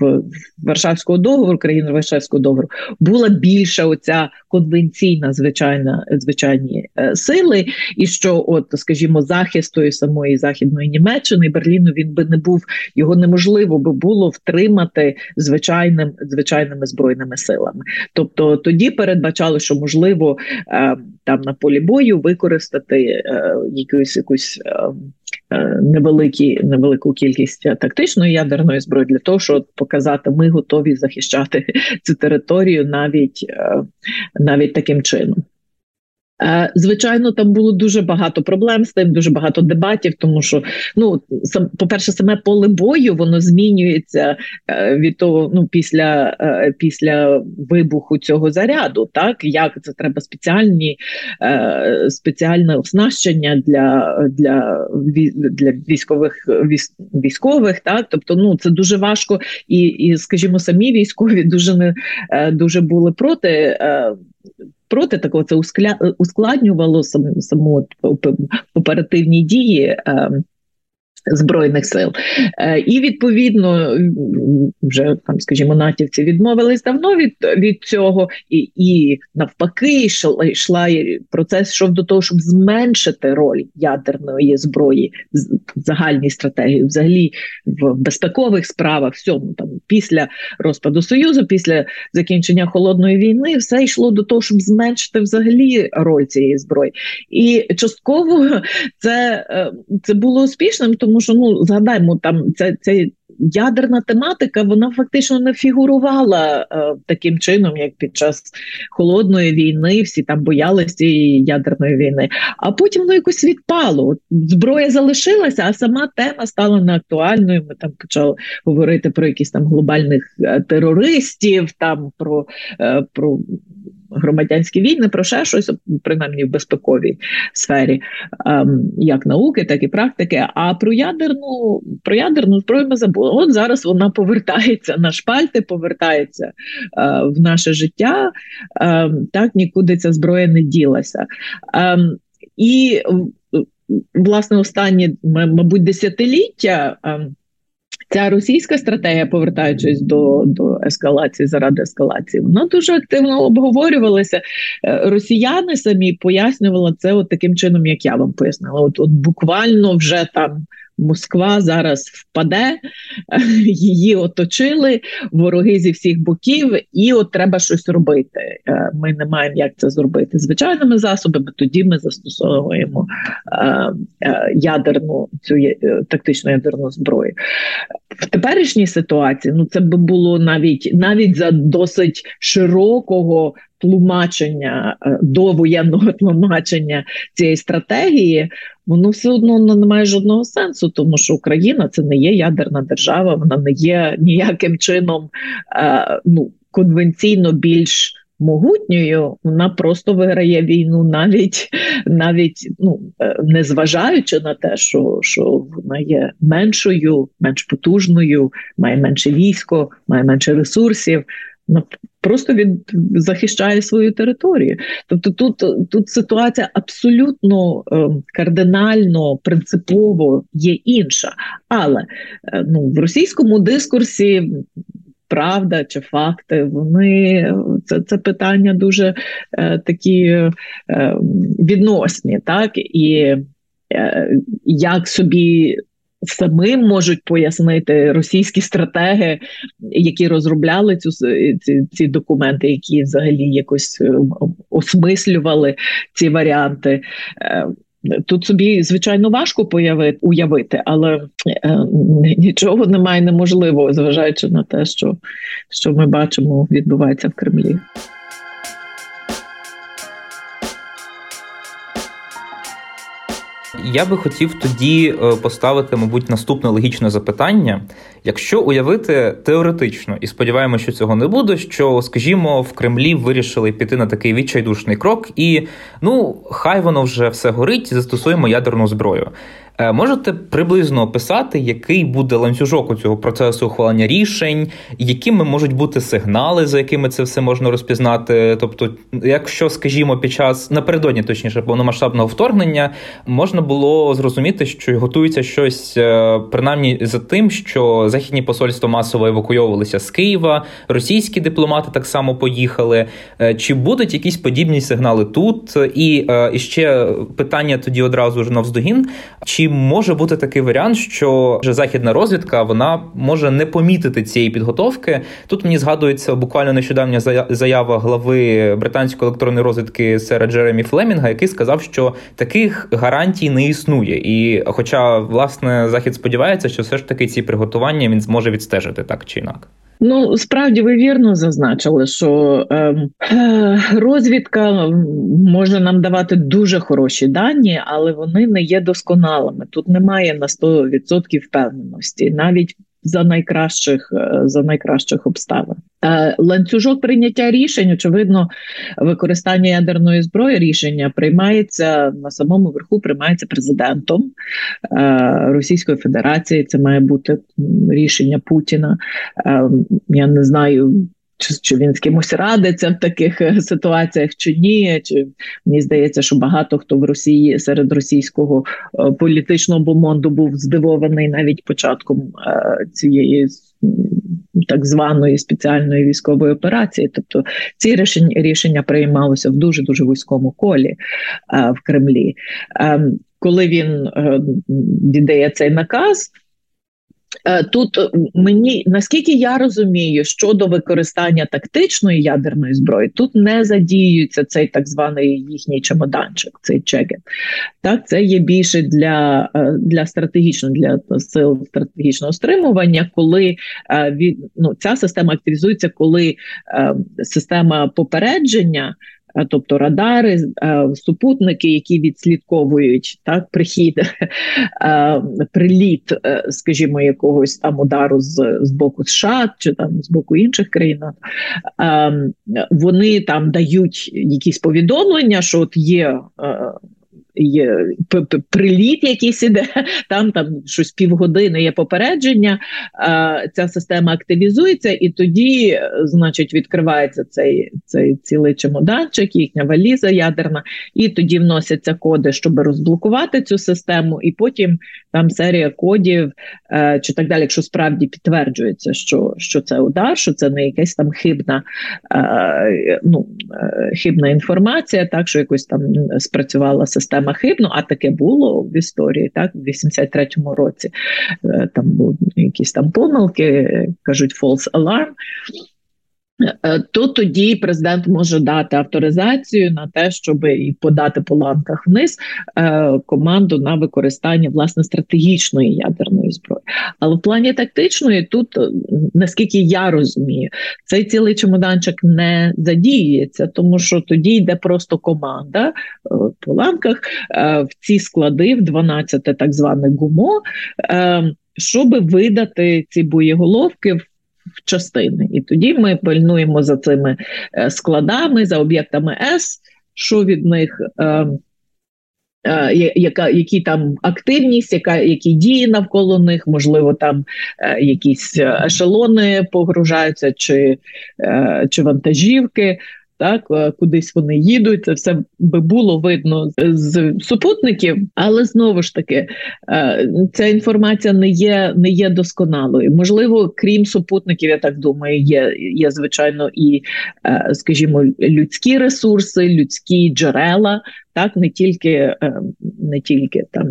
в Варшавського договору, країн Варшавського договору, була більша оця конвенційна звичайна звичайні е, сили, і що, от скажімо, захист тої самої західної Німеччини Берліну він би не був його неможливо би було втримати звичайним звичайними збройними силами. Тобто тоді передбачали, що можливо е, там на полі бою використати е, якусь якусь. Невеликі невелику кількість тактичної ядерної зброї для того, щоб показати, ми готові захищати цю територію навіть навіть таким чином. Е, звичайно, там було дуже багато проблем з тим, дуже багато дебатів, тому що ну сам по-перше, саме поле бою воно змінюється е, від того, ну після е, після вибуху цього заряду. Так як це треба спеціальні спеціальне оснащення для для, для військових військових, так тобто, ну це дуже важко, і, і скажімо, самі військові дуже не дуже були проти проти такого це ускладнювало саму саму оперативні дії. Збройних сил. Е, і відповідно вже там, скажімо, натівці відмовились давно від від цього, і і навпаки, йшла, йшла процес йшов до того, щоб зменшити роль ядерної зброї в загальній стратегії, взагалі в безпекових справах, всьому там після розпаду союзу, після закінчення холодної війни, все йшло до того, щоб зменшити взагалі роль цієї зброї, і частково це, е, це було успішним, тому тому що ну згадаймо, там це це ядерна тематика, вона фактично не фігурувала е, таким чином, як під час холодної війни. Всі там боялися ядерної війни. А потім воно якось відпало. Зброя залишилася, а сама тема стала неактуальною. Ми там почали говорити про якісь там глобальних е, терористів, там про, е, про громадянські війни, про ще щось, принаймні в безпековій сфері, ем, як науки, так і практики. А про ядерну про ядерну зброю ми забули. От зараз вона повертається на шпальти, повертається е, в наше життя. Ем, так нікуди ця зброя не ділася. Ем, і власне останні, мабуть, десятиліття. Ця російська стратегія, повертаючись до до ескалації заради ескалації, вона дуже активно обговорювалася. Е, росіяни самі пояснювали це от таким чином, як я вам пояснила. От, от буквально вже там Москва зараз впаде, її оточили, вороги зі всіх боків, і от треба щось робити. Е, ми не маємо як це зробити звичайними засобами. Тоді ми застосовуємо е, е, ядерну цю тактичну ядерну зброю. В теперішній ситуації ну це би було навіть навіть за досить широкого тлумачення е, до воєнного тлумачення цієї стратегії, воно все одно не має жодного сенсу, тому що Україна це не є ядерна держава, вона не є ніяким чином е, ну, конвенційно більш. Могутньою вона просто виграє війну, навіть навіть ну е, не зважаючи на те, що що вона є меншою, менш потужною, має менше військо, має менше ресурсів. Просто від захищає свою територію. Тобто, тут тут ситуація абсолютно е, кардинально принципово є інша. Але е, ну в російському дискурсі. Правда чи факти, вони це це питання дуже е, такі е, відносні, так і е, як собі самим можуть пояснити російські стратеги, які розробляли цю ці, ці документи, які взагалі якось е, осмислювали ці варіанти. Е, тут собі звичайно важко появити уявити, але е, нічого немає неможливого, зважаючи на те, що, що ми бачимо, відбувається в Кремлі. Я би хотів тоді е, поставити, мабуть, наступне логічне запитання. Якщо уявити теоретично, і сподіваємося, що цього не буде, що, скажімо, в Кремлі вирішили піти на такий відчайдушний крок, і ну хай воно вже все горить, застосуємо ядерну зброю. Е, можете приблизно описати, який буде ланцюжок у цього процесу ухвалення рішень, якими можуть бути сигнали, за якими це все можна розпізнати? Тобто, якщо, скажімо, під час напередодні, точніше, повномасштабного вторгнення, можна було зрозуміти, що готується щось е, принаймні за тим, що західні посольства масово евакуйовувалися з Києва, російські дипломати так само поїхали. Е, чи будуть якісь подібні сигнали тут? І, і ще питання тоді одразу ж навздогін. Чи чи може бути такий варіант, що західна розвідка вона може не помітити цієї підготовки? Тут мені згадується буквально нещодавня заява глави британської електронної розвідки Сера Джеремі Флемінга, який сказав, що таких гарантій не існує. І, хоча власне захід сподівається, що все ж таки ці приготування він зможе відстежити так чи інакше. Ну, справді ви вірно зазначили, що ем, е, розвідка може нам давати дуже хороші дані, але вони не є досконалими. Тут немає на 100% впевненості, навіть за найкращих е, за найкращих обставин. Е, ланцюжок прийняття рішень, очевидно, використання ядерної зброї рішення приймається на самому верху, приймається президентом е, Російської Федерації. Це має бути рішення Путіна. Я не знаю. Чи, чи він з кимось радиться в таких ситуаціях, чи ні? Чи мені здається, що багато хто в Росії серед російського політичного бомонду був здивований навіть початком цієї так званої спеціальної військової операції. Тобто ці рішення рішення приймалися в дуже дуже вузькому колі а, в Кремлі. А, коли він е, віддає цей наказ, Е, тут е, мені наскільки я розумію, щодо використання тактичної ядерної зброї, тут не задіюється цей так званий їхній чемоданчик, цей чекет. Так, це є більше для е, для стратегічного для сил стратегічного стримування, коли від ну ця система активізується, коли система попередження тобто радари, супутники, які відслідковують так прихід, приліт, е, скажімо, якогось там удару з, з боку США чи там з боку інших країн, вони там дають якісь повідомлення, що от є е, приліт, якийсь іде, там там щось півгодини є попередження, ця система активізується, і тоді, значить, відкривається цей цей цілий чемоданчик, їхня валіза ядерна, і тоді вносяться коди, щоб розблокувати цю систему, і потім там серія кодів е, чи так далі, якщо справді підтверджується, що що це удар, що це не якась там хибна е, ну, е, хибна інформація, так що якось там спрацювала система хибно, а таке було в історії, так, в 83-му році. Е, там були якісь там помилки, кажуть false alarm. Е, то тоді президент може дати авторизацію на те, щоб і подати по ланках вниз е, команду на використання власне стратегічної ядерної зброї. Але в плані тактичної, тут е, наскільки я розумію, цей цілий чемоданчик не задіюється, тому що тоді йде просто команда по ланках в ці склади, в 12 так зване гумо, щоб видати ці боєголовки в частини. І тоді ми пильнуємо за цими е, складами, за об'єктами С, що від них. Е, е, яка які там активність, яка які дії навколо них, можливо, там е, якісь ешелони погружаються, чи е, чи вантажівки так е, кудись вони їдуть. Це все би було видно з супутників, але знову ж таки е, ця інформація не є не є досконалою. Можливо, крім супутників, я так думаю, є, є звичайно і, е, скажімо, людські ресурси, людські джерела. Так, не тільки не тільки там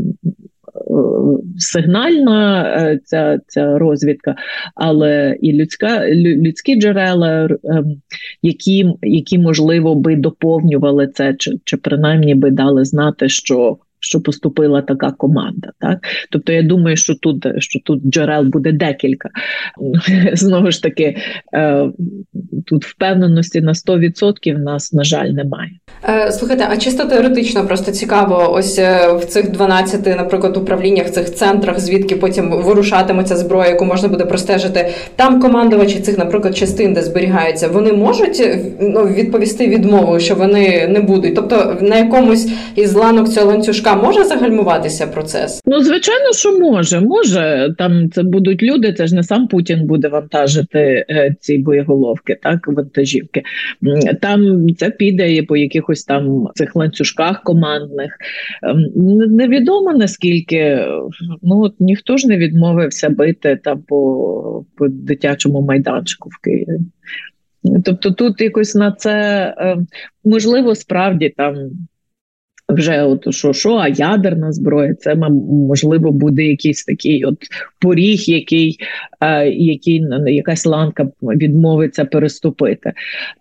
сигнальна е, ця ця розвідка, але і людська людські джерела, ем, які які можливо би доповнювали це, чи, чи принаймні би дали знати, що що поступила така команда. Так, тобто я думаю, що тут що тут джерел буде декілька. Знову ж таки, е, тут впевненості на 100% нас, на жаль, немає. Е, слухайте, а чисто теоретично просто цікаво, ось е, в цих 12, наприклад, управліннях, цих центрах, звідки потім вирушатиметься зброя, яку можна буде простежити. Там командувачі цих, наприклад, частин, де зберігаються, вони можуть ну, відповісти відмову, що вони не будуть. Тобто на якомусь із ланок цього ланцюжка Кремля може загальмуватися процес? Ну звичайно, що може. Може там це будуть люди. Це ж не сам Путін буде вантажити е, ці боєголовки, так вантажівки. Там це піде по якихось там цих ланцюжках командних. Ем, невідомо наскільки ну от ніхто ж не відмовився бити там по, по дитячому майданчику в Києві. Тобто тут якось на це ем, можливо справді там вже от що, що, а ядерна зброя, це можливо буде якийсь такий от поріг, який е, який якась ланка відмовиться переступити.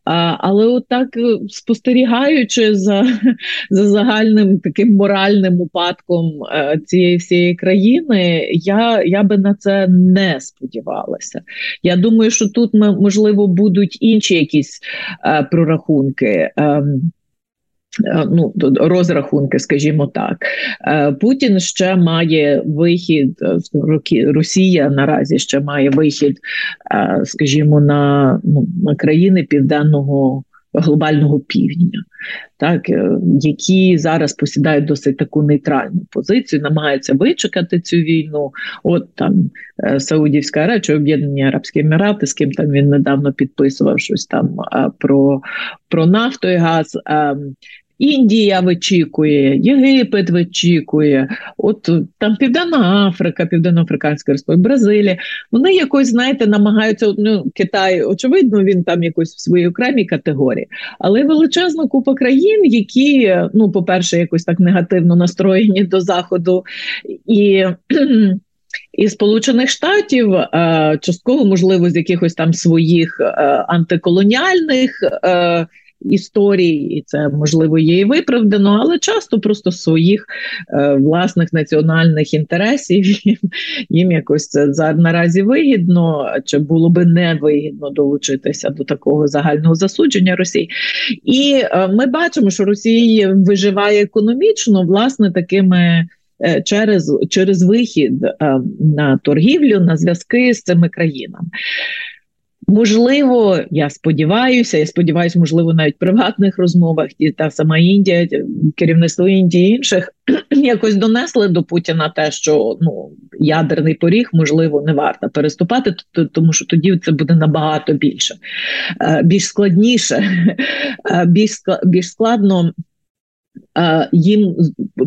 А, Але от так е, спостерігаючи за за загальним таким моральним упадком е, цієї всієї країни, я я би на це не сподівалася. Я думаю, що тут можливо будуть інші якісь е, прорахунки. Е, ну розрахунки, скажімо так, е, Путін ще має вихід е, Росія наразі ще має вихід, скажімо, на ну, на країни південного глобального півдня, так які зараз посідають досить таку нейтральну позицію, намагаються вичекати цю війну. От там Саудівська Аравія, Об'єднані Арабські Емірати, з ким там він недавно підписував щось там про, про нафту і газ. Індія вичікує, Єгипет вичікує, от там Південна Африка, Південно-Африканська Республіка, Бразилія. Вони якось, знаєте, намагаються ну, Китай, очевидно, він там якось в своїй окремій категорії, але величезна купа країн, які, ну, по-перше, якось так негативно настроєні до Заходу і. І Сполучених Штатів частково можливо з якихось там своїх антиколоніальних історій, і це можливо є і виправдано, але часто просто своїх е, власних національних інтересів їм, їм якось це за наразі вигідно, чи було би невигідно долучитися до такого загального засудження Росії. І е, ми бачимо, що Росія виживає економічно, власне, такими. Е, через через вихід е, на торгівлю на зв'язки з цими країнами. Можливо, я сподіваюся, я сподіваюся, можливо, навіть в приватних розмовах і та сама Індія, керівництво Індії інших якось донесли до Путіна те, що ну ядерний поріг можливо не варто переступати, тому що тоді це буде набагато більше, е, більш складніше, е, більш більш складно їм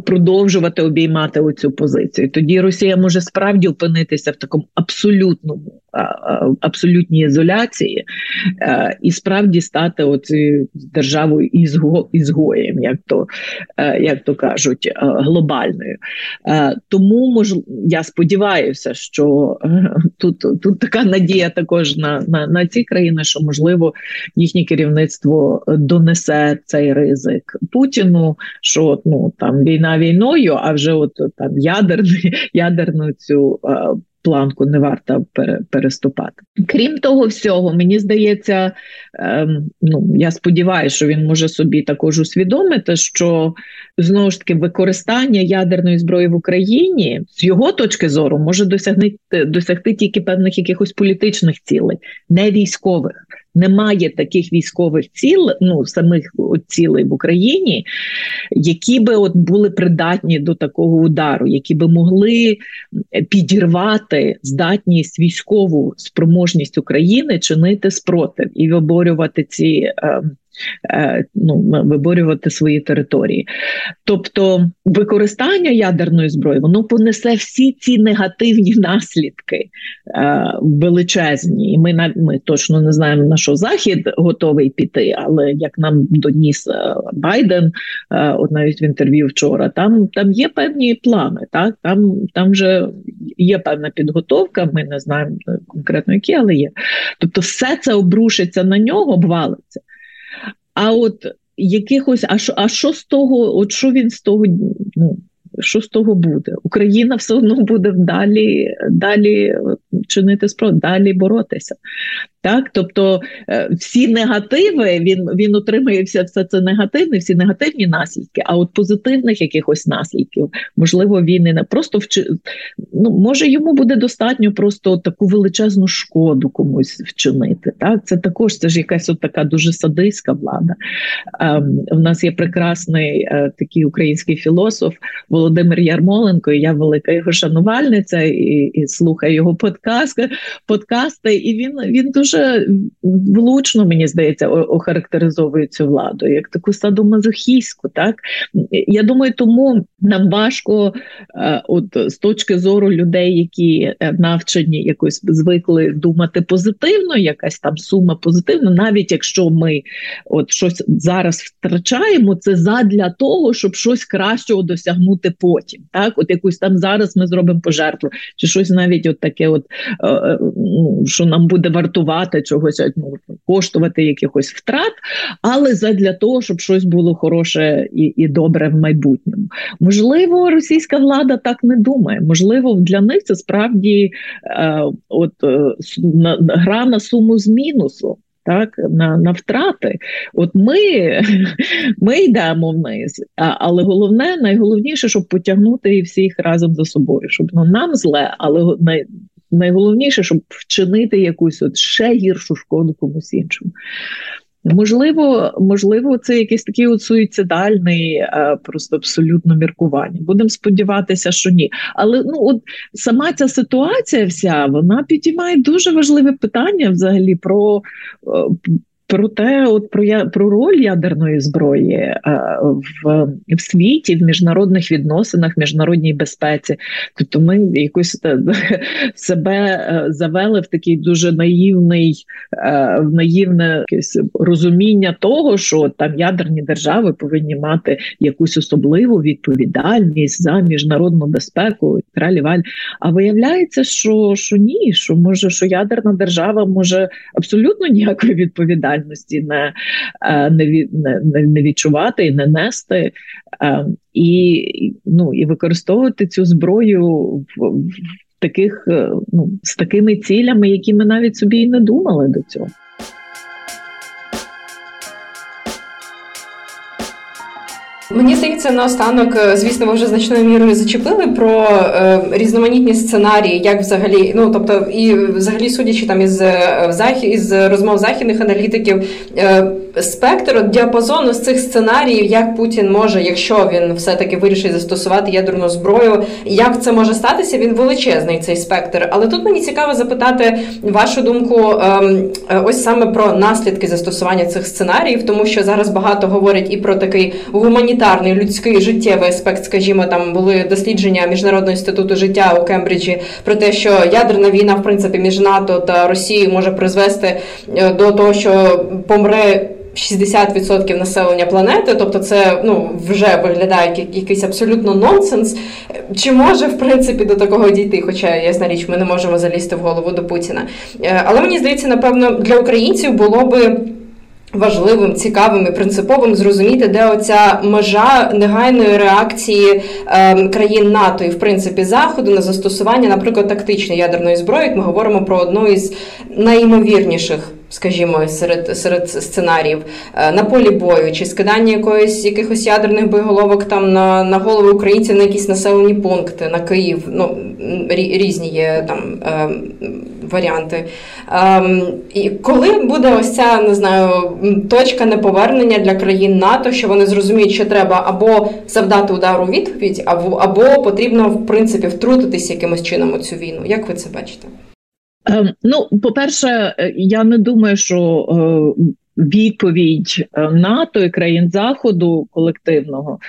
продовжувати обіймати оцю позицію. Тоді Росія може справді опинитися в такому абсолютному абсолютній ізоляції і справді стати оцією державою ізго, ізгоєм, як то як то кажуть, глобальною. Тому мож, я сподіваюся, що тут тут така надія також на, на, на ці країни, що можливо їхнє керівництво донесе цей ризик Путіну що ну там війна війною, а вже от там ядерний, ядерну цю планку не варто переступати. Крім того всього, мені здається, ем, ну я сподіваюся, що він може собі також усвідомити, що знову ж таки використання ядерної зброї в Україні з його точки зору може досягти досягти тільки певних якихось політичних цілей, не військових немає таких військових ціл, ну самих цілей в Україні, які би от були придатні до такого удару, які би могли підірвати здатність військову спроможність України чинити спротив і виборювати ці. Е, Е, ну, виборювати свої території. Тобто використання ядерної зброї воно понесе всі ці негативні наслідки е, величезні. І ми ми точно не знаємо, на що Захід готовий піти, але як нам доніс е, Байден, е, от навіть в інтерв'ю вчора, там там є певні плани, так там там вже є певна підготовка, ми не знаємо конкретно які, але є. Тобто, все це обрушиться на нього, обвалиться. А от якихось, а що, а що з того, от що він з того, ну що з того буде? Україна все одно буде далі, далі чинити спротив, далі боротися. Так, тобто е, всі негативи він він отримує все, все це негативне, всі негативні наслідки. А от позитивних якихось наслідків, можливо, він і не просто вчи... ну, може йому буде достатньо просто таку величезну шкоду комусь вчинити. Так, це також це ж якась от така дуже садистська влада. Ем, У нас є прекрасний е, такий український філософ Володимир Ярмоленко. і Я велика його шанувальниця і і слухаю його подкасти, подкасти, і він він дуже дуже влучно, мені здається, охарактеризовує цю владу, як таку садомазохійську. Так я думаю, тому нам важко, е, от з точки зору людей, які е, навчені якось звикли думати позитивно, якась там сума позитивна, навіть якщо ми от щось зараз втрачаємо, це задля того, щоб щось кращого досягнути потім. Так, от якусь там зараз ми зробимо пожертву, чи щось навіть от таке, от е, що нам буде вартувати втрати чогось ну, коштувати якихось втрат, але задля того, щоб щось було хороше і і добре в майбутньому. Можливо, російська влада так не думає. Можливо, для них це справді е, от е, гра на суму з мінусу. Так, на на втрати, от ми ми йдемо вниз, а, але головне, найголовніше, щоб потягнути всіх разом за собою, щоб ну нам зле, але найголовніше, щоб вчинити якусь от ще гіршу шкоду комусь іншому. Можливо, можливо, це якийсь такий от суїцидальний, просто абсолютно міркування. Будемо сподіватися, що ні. Але ну от сама ця ситуація, вся вона підіймає дуже важливе питання взагалі про про те, от про я про роль ядерної зброї е, в в світі, в міжнародних відносинах, міжнародній безпеці. Тобто ми якось е, себе е, завели в такий дуже наївний, в наївне якесь розуміння того, що там ядерні держави повинні мати якусь особливу відповідальність за міжнародну безпеку. Траліваль. А виявляється, що що ні, що може, що ядерна держава може абсолютно ніякої відповідальності відповідальності не е, не, не, не відчувати і не нести, е, і ну, і використовувати цю зброю в, в таких е, ну, з такими цілями, які ми навіть собі і не думали до цього. Мені здається, наостанок, е, звісно, ви вже значною мірою зачепили про е, різноманітні сценарії, як взагалі, ну тобто, і взагалі судячи там із е, із розмов західних аналітиків, спектр діапазону з цих сценаріїв, як Путін може, якщо він все-таки вирішить застосувати ядерну зброю, як це може статися? Він величезний цей спектр. Але тут мені цікаво запитати вашу думку, ем, ось саме про наслідки застосування цих сценаріїв, тому що зараз багато говорять і про такий гуманітарний людський життєвий аспект, скажімо, там були дослідження міжнародного інституту життя у Кембриджі про те, що ядерна війна, в принципі, між НАТО та Росією може призвести е, до того, що помре. 60% населення планети, тобто це ну вже виглядає як якийсь абсолютно нонсенс. Чи може в принципі до такого дійти? Хоча ясна річ, ми не можемо залізти в голову до Путіна. Е, але мені здається, напевно, для українців було би. Важливим, цікавим і принциповим зрозуміти, де оця межа негайної реакції е, країн НАТО і в принципі заходу на застосування, наприклад, тактичної ядерної зброї. Як Ми говоримо про одну із найімовірніших скажімо, серед серед сценаріїв е, на полі бою чи скидання якоїсь якихось ядерних боєголовок там на на голови українців на якісь населені пункти, на Київ. Ну різні є там е, варіанти. Е, і коли буде ось ця не знаю точка неповернення для країн НАТО, що вони зрозуміють, що треба або завдати удару відповідь, або або потрібно в принципі втрутитися якимось чином у цю війну. Як ви це бачите? Ем, ну, по-перше, е, я не думаю, що е, відповідь е, НАТО і країн Заходу колективного,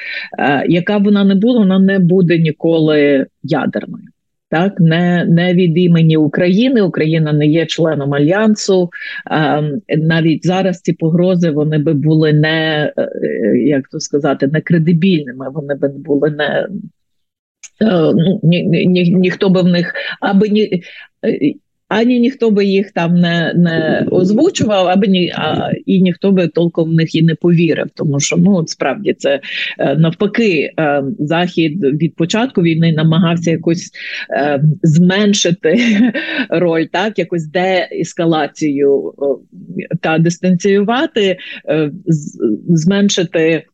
яка б вона не була, вона не буде ніколи ядерною. Так, не не від імені України. Україна не є членом альянсу. Ем, навіть зараз ці погрози вони би були не як то сказати, не кредибільними. Вони би були не ну, ні, ні, ніхто би в них аби ні ані ніхто би їх там не не озвучував, аби ні а, і ніхто би толком в них і не повірив, тому що ну от справді це е, навпаки е, захід від початку війни намагався якось е, зменшити роль, так якось деескалацію та дистанціювати, зменшити.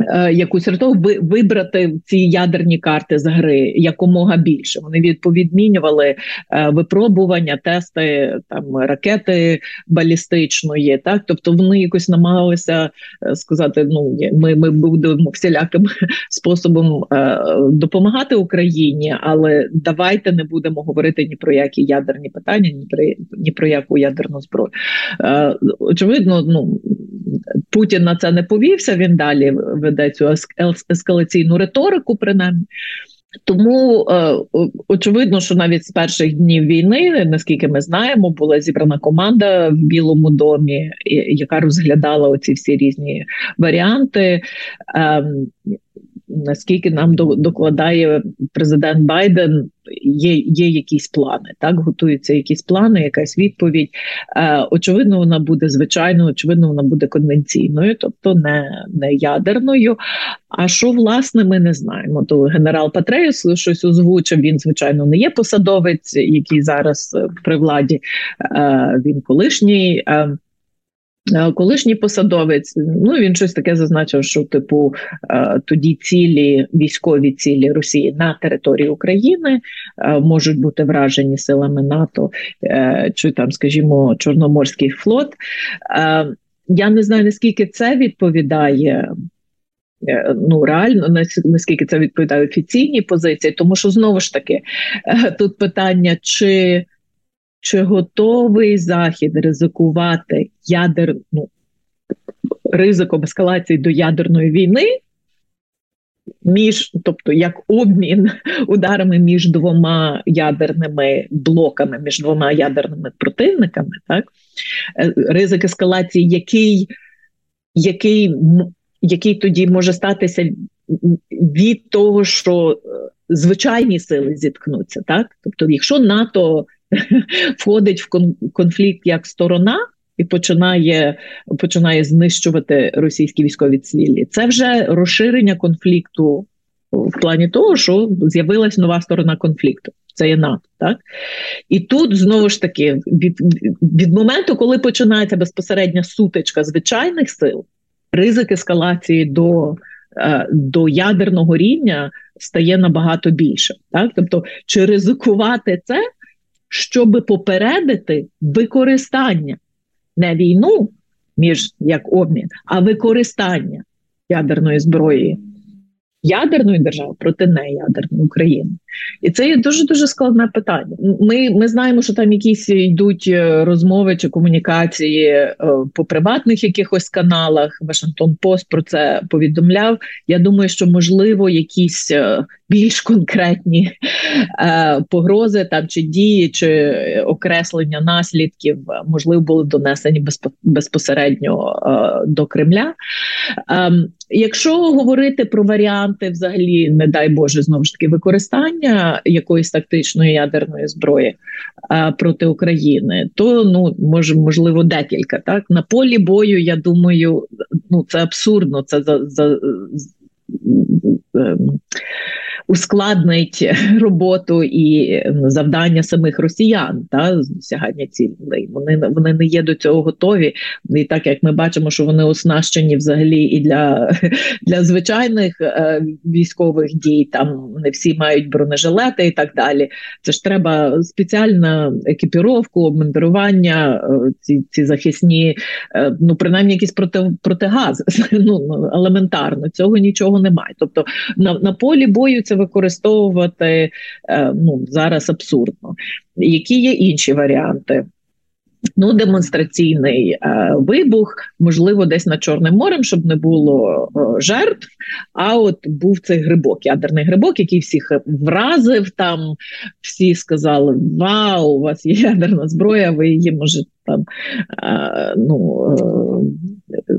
Е, якусь ртов вибрати ці ядерні карти з гри якомога більше. Вони відповідмінювали е, випробування, тести там ракети балістичної, так тобто вони якось намагалися е, сказати: ну ми ми будемо всіляким способом допомагати Україні, але давайте не будемо говорити ні про які ядерні питання, ні про ні про яку ядерну зброю. Очевидно, ну Путін на це не повівся. Він далі веде цю ескалаційну риторику, принаймні. Тому е, очевидно, що навіть з перших днів війни, наскільки ми знаємо, була зібрана команда в Білому домі, яка розглядала оці всі різні варіанти. Наскільки нам докладає президент Байден, є є якісь плани. Так готуються якісь плани, якась відповідь. Е, Очевидно, вона буде звичайною, очевидно, вона буде конвенційною, тобто не не ядерною. А що власне ми не знаємо? То генерал Патреюс щось озвучив. Він звичайно не є посадовець, який зараз при владі. Е, Він колишній. Е, колишній посадовець, ну він щось таке зазначив, що типу е, тоді цілі військові цілі Росії на території України е, можуть бути вражені силами НАТО чи там, скажімо, Чорноморський флот. Я не знаю наскільки це відповідає. Ну, реально, наскільки це відповідає офіційній позиції, тому що знову ж таки тут питання, чи чи готовий Захід ризикувати ядерну ну, ризиком ескалації до ядерної війни, між, тобто як обмін ударами між двома ядерними блоками, між двома ядерними противниками, так? Е, ризик ескалації, який, який, який тоді може статися від того, що е, звичайні сили зіткнуться, так? Тобто, якщо НАТО входить в конфлікт як сторона. І починає починає знищувати російські військові цілі. Це вже розширення конфлікту в плані того, що з'явилась нова сторона конфлікту. Це є НАТО, так і тут знову ж таки від від моменту, коли починається безпосередня сутичка звичайних сил, ризик ескалації до е, до ядерного рівня стає набагато більше. Так, тобто, чи ризикувати це щоб попередити використання не війну між як обмін, а використання ядерної зброї ядерної держави проти неядерної України. І це є дуже дуже складне питання. Ми ми знаємо, що там якісь йдуть е, розмови чи комунікації е, по приватних якихось каналах. Вашингтон Пост про це повідомляв. Я думаю, що можливо якісь е, більш конкретні погрози там чи дії, чи окреслення наслідків можливо були донесені безпосередньо до Кремля. Якщо говорити про варіанти, взагалі, не дай Боже, знову ж таки використання якоїсь тактичної ядерної зброї а, проти України, то ну може можливо декілька. Так на полі бою, я думаю, ну це абсурдно. Це за за. Ускладнить роботу і завдання самих росіян та досягання цілей. Вони вони не є до цього готові. І так як ми бачимо, що вони оснащені взагалі і для для звичайних е, військових дій, там не всі мають бронежилети і так далі. Це ж треба спеціальна екіпіровку, обмундирування, е, ці ці захисні, е, ну принаймні якісь проти протигази. Ну елементарно цього нічого немає. Тобто на, на полі бою це використовувати е, ну, зараз абсурдно. Які є інші варіанти? Ну, демонстраційний е, вибух, можливо, десь над Чорним морем, щоб не було е, жертв. А от був цей грибок, ядерний грибок, який всіх вразив. Там всі сказали: Вау, у вас є ядерна зброя, ви її можете там е, ну, е,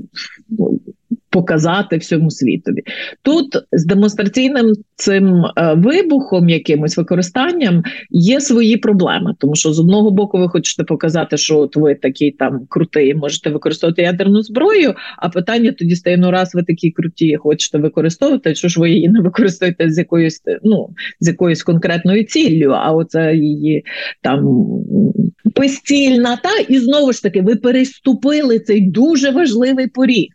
показати всьому світові. Тут з демонстраційним цим е, вибухом, якимось використанням, є свої проблеми, тому що з одного боку ви хочете показати, що от ви такий там крутий, можете використовувати ядерну зброю. А питання тоді стає: ну раз ви такі круті, хочете використовувати, що ж ви її не використовуєте з якоюсь ну з якоюсь конкретною ціллю, а оце її там безцільна, та і знову ж таки ви переступили цей дуже важливий поріг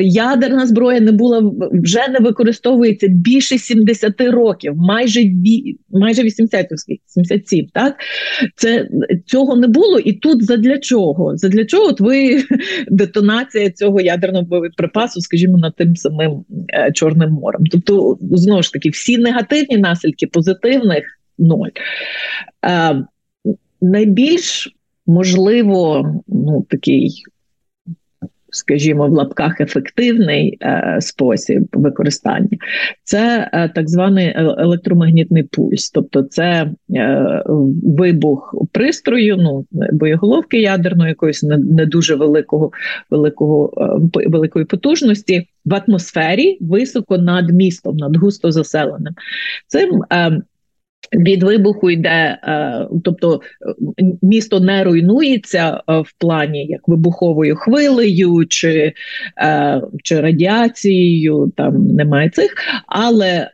ядерна зброя не була вже не використовується більше 70 років, майже майже 80, 77, Так це цього не було, і тут задля чого? Задля чого от ви детонація цього ядерного боєприпасу, скажімо, над тим самим е, Чорним морем? Тобто, знову ж таки, всі негативні наслідки позитивних ноль. Е, найбільш можливо, ну такий скажімо, в лапках ефективний е, спосіб використання, це е, так званий е, електромагнітний пульс, тобто це е, вибух пристрою, ну боєголовки ядерної, якоїсь не, не дуже великого, великого е, великої потужності в атмосфері високо над містом, над густо заселеним. Цим е, від вибуху йде, е, тобто е, місто не руйнується е, в плані як вибуховою хвилею чи чи радіацією, там немає цих, але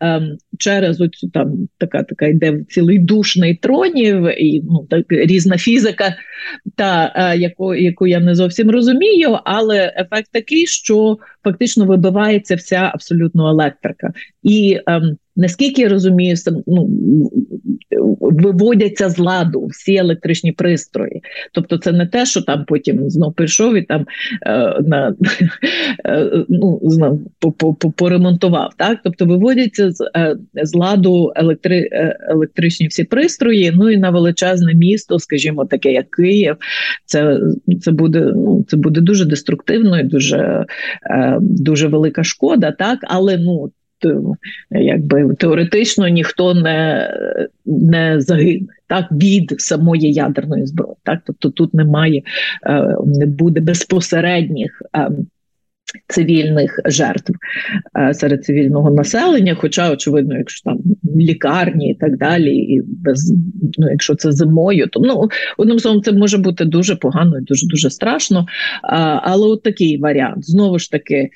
через оцю там така така йде цілий душ нейтронів і ну так різна фізика, та яку, яку я не зовсім розумію, але ефект такий, що фактично вибивається вся абсолютно електрика. І ем, наскільки я розумію, ну, виводяться з ладу всі електричні пристрої. Тобто, це не те, що там потім знов прийшов і там е, на е, ну, знов поремонтував. Так? Тобто виводяться з е, з ладу електри, е, електричні всі пристрої. Ну і на величезне місто, скажімо, таке як Київ, це це буде ну, це буде дуже деструктивно і дуже е, дуже велика шкода, так але ну якби теоретично ніхто не не загине так від самої ядерної зброї. Так, тобто тут немає, е, не буде безпосередніх ем, цивільних жертв е, серед цивільного населення. Хоча, очевидно, якщо там лікарні і так далі, і без ну, якщо це зимою, то ну одним словом, це може бути дуже погано і дуже дуже страшно. Але от такий варіант знову ж таки,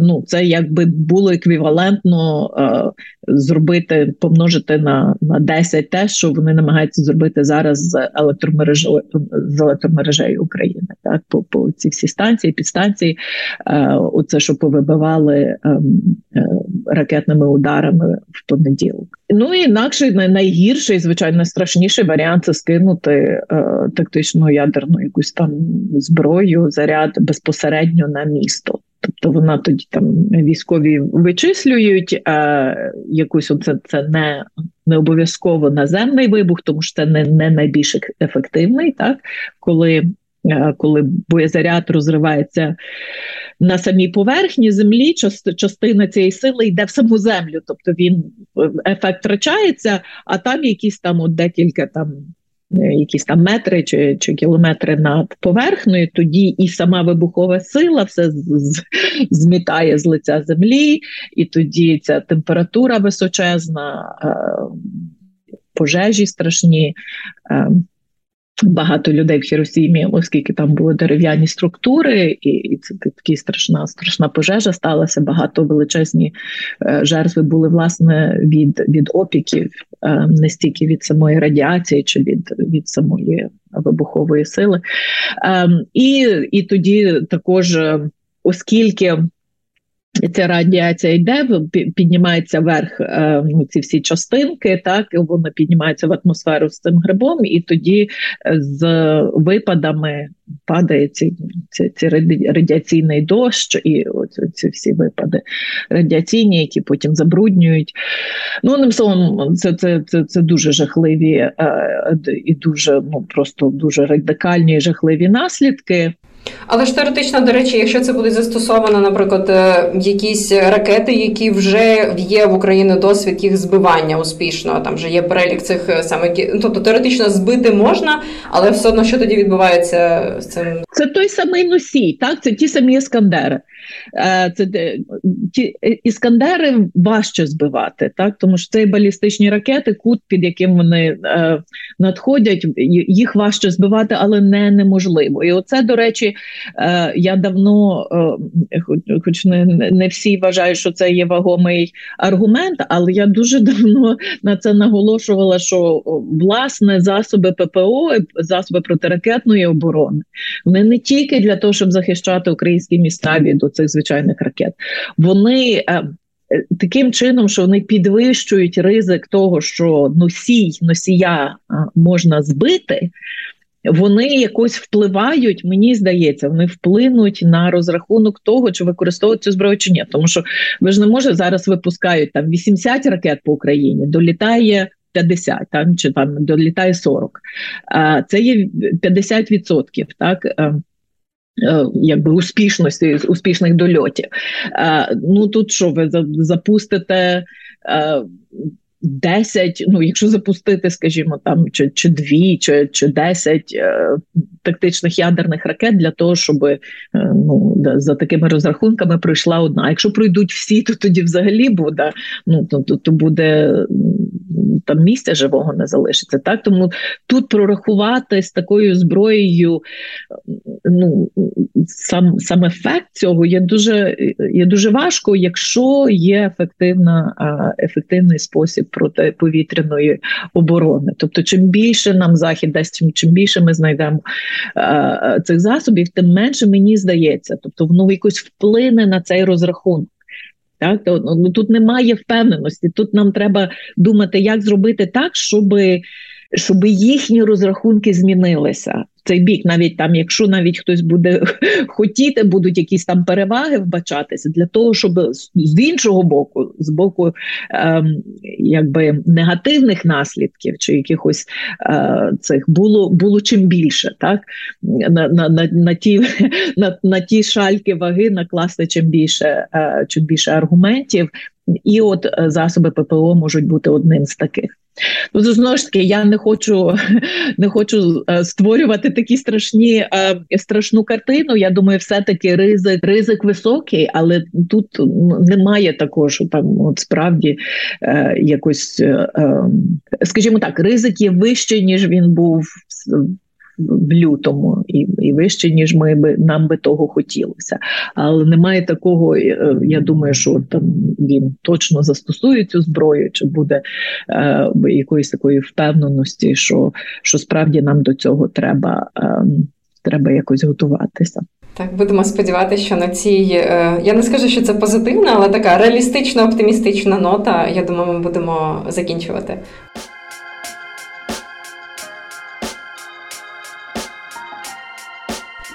ну це якби було еквівалентно е, зробити, помножити на на 10 те, що вони намагаються зробити зараз з електромережею з електромережею України. Так, по по ці всі станції, підстанції. Е, оце, що повибивали ем, е, ракетними ударами в понеділок. Ну і інакше найгірший, звичайно, найстрашніший варіант це скинути е, тактичну ядерну якусь там зброю, заряд безпосередньо на місто. Тобто вона тоді там військові вичислюють, а якусь це це не не обов'язково наземний вибух, тому що це не не найбільш ефективний, так коли Е, коли боєзаряд розривається на самій поверхні землі, частина цієї сили йде в саму землю, тобто він ефект втрачається, а там якісь там от декілька там. Е, якісь там метри чи чи кілометри над поверхнею, тоді і сама вибухова сила все змітає з лиця землі, і тоді ця температура височезна, е, пожежі страшні. Багато людей в Хіросімі, оскільки там були дерев'яні структури, і, і це така страшна страшна пожежа сталася. Багато величезні е, жертви були власне від від опіків, е, не стільки від самої радіації чи від від самої вибухової сили. Е, і, І тоді також, е, оскільки Ця радіація йде, піднімається вверх е, ну, ці всі частинки, так воно піднімається в атмосферу з цим грибом, і тоді е, з випадами падає ці, ці, ці радіаційний дощ, і оці, ці всі випади радіаційні, які потім забруднюють. Ну, одним словом, це це, це, це дуже жахливі е, і дуже ну просто дуже радикальні і жахливі наслідки. Але ж теоретично, до речі, якщо це буде застосовано, наприклад, е, якісь ракети, які вже є в Україні досвід їх збивання успішно, там вже є перелік цих е, саме ну, тобто теоретично збити можна, але все одно що тоді відбувається з цим? Це той самий носій, так це ті самі ескандери. Е, це ті іскандери важче збивати, так тому що це балістичні ракети, кут, під яким вони е, надходять, їх важче збивати, але не неможливо. І оце, до речі, е, я давно, е, хоч не, всі вважають, що це є вагомий аргумент, але я дуже давно на це наголошувала, що власне засоби ППО, засоби протиракетної оборони, вони не тільки для того, щоб захищати українські міста від цих звичайних ракет. Вони е, таким чином, що вони підвищують ризик того, що носій носія можна збити. Вони якось впливають, мені здається, вони вплинуть на розрахунок того, чи використовують цю зброю чи ні. Тому що ви ж не можете зараз випускають там 80 ракет по Україні, долітає 50, там чи там долітає 40. Це є 50%, так. Е, якби успішності успішних дольотів. Е, ну тут що ви запустите? Е, 10, ну якщо запустити, скажімо, там чи чи дві, чи чи 10 е, тактичних ядерних ракет для того, щоб е, ну за такими розрахунками пройшла одна. А якщо пройдуть всі, то тоді взагалі буде ну то, то, то буде там місця живого не залишиться. Так тому тут прорахувати з такою зброєю, ну сам сам ефект цього є дуже є дуже важко, якщо є ефективна ефективний спосіб протиповітряної оборони. Тобто, чим більше нам захід дасть, чим більше ми знайдемо е, цих засобів, тим менше мені здається. Тобто, воно якось вплине на цей розрахунок. Так, то ну тут немає впевненості. Тут нам треба думати, як зробити так, щоб щоб їхні розрахунки змінилися. Цей бік, навіть там, якщо навіть хтось буде хотіти, будуть якісь там переваги вбачатися для того, щоб з іншого боку, з боку ем, якби негативних наслідків чи якихось е, цих було було чим більше, так? На на, на, на ті на, на ті шальки ваги накласти чим більше, е, чим більше аргументів, і от е, засоби ППО можуть бути одним з таких. Ну, знову ж таки, я не хочу не хочу е, створювати такі страшні е, страшну картину. Я думаю, все-таки ризик ризик високий, але тут немає такого, що там от справді якось, скажімо так, ризик є вищий, ніж він був в лютому і і вище, ніж ми би нам би того хотілося. Але немає такого. Е, я думаю, що там він точно застосує цю зброю, чи буде е, якоїсь такої впевненості, що що справді нам до цього треба, е, треба якось готуватися. Так, будемо сподіватися, що на цій е, я не скажу, що це позитивна, але така реалістична, оптимістична нота. Я думаю, ми будемо закінчувати.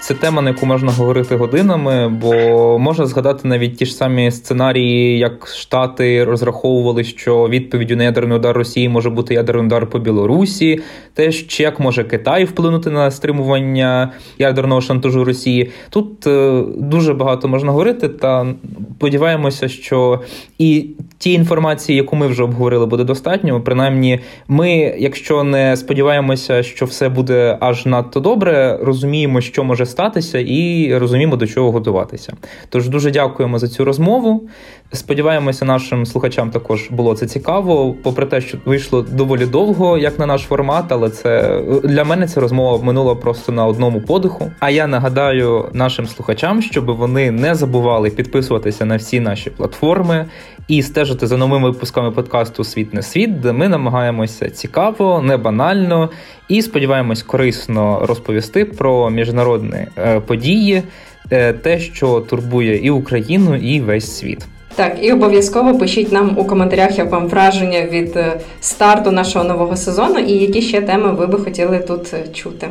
Це тема, на яку можна говорити годинами, бо можна згадати навіть ті ж самі сценарії, як Штати розраховували, що відповіддю на ядерний удар Росії може бути ядерний удар по Білорусі, теж як може Китай вплинути на стримування ядерного шантажу Росії. Тут е, дуже багато можна говорити, та сподіваємося, що і ті інформації, яку ми вже обговорили, буде достатньо. Принаймні, ми, якщо не сподіваємося, що все буде аж надто добре, розуміємо, що може статися, і розуміємо, до чого готуватися. Тож дуже дякуємо за цю розмову. Сподіваємося, нашим слухачам також було це цікаво, попри те, що вийшло доволі довго, як на наш формат, але це для мене ця розмова минула просто на одному подиху. А я нагадаю нашим слухачам, щоб вони не забували підписуватися на всі наші платформи і стежити за новими випусками подкасту Світ не світ, де ми намагаємося цікаво, не банально і сподіваємось корисно розповісти про міжнародні е, події, е, те, що турбує і Україну, і весь світ. Так, і обов'язково пишіть нам у коментарях, як вам враження від е, старту нашого нового сезону, і які ще теми ви би хотіли тут чути.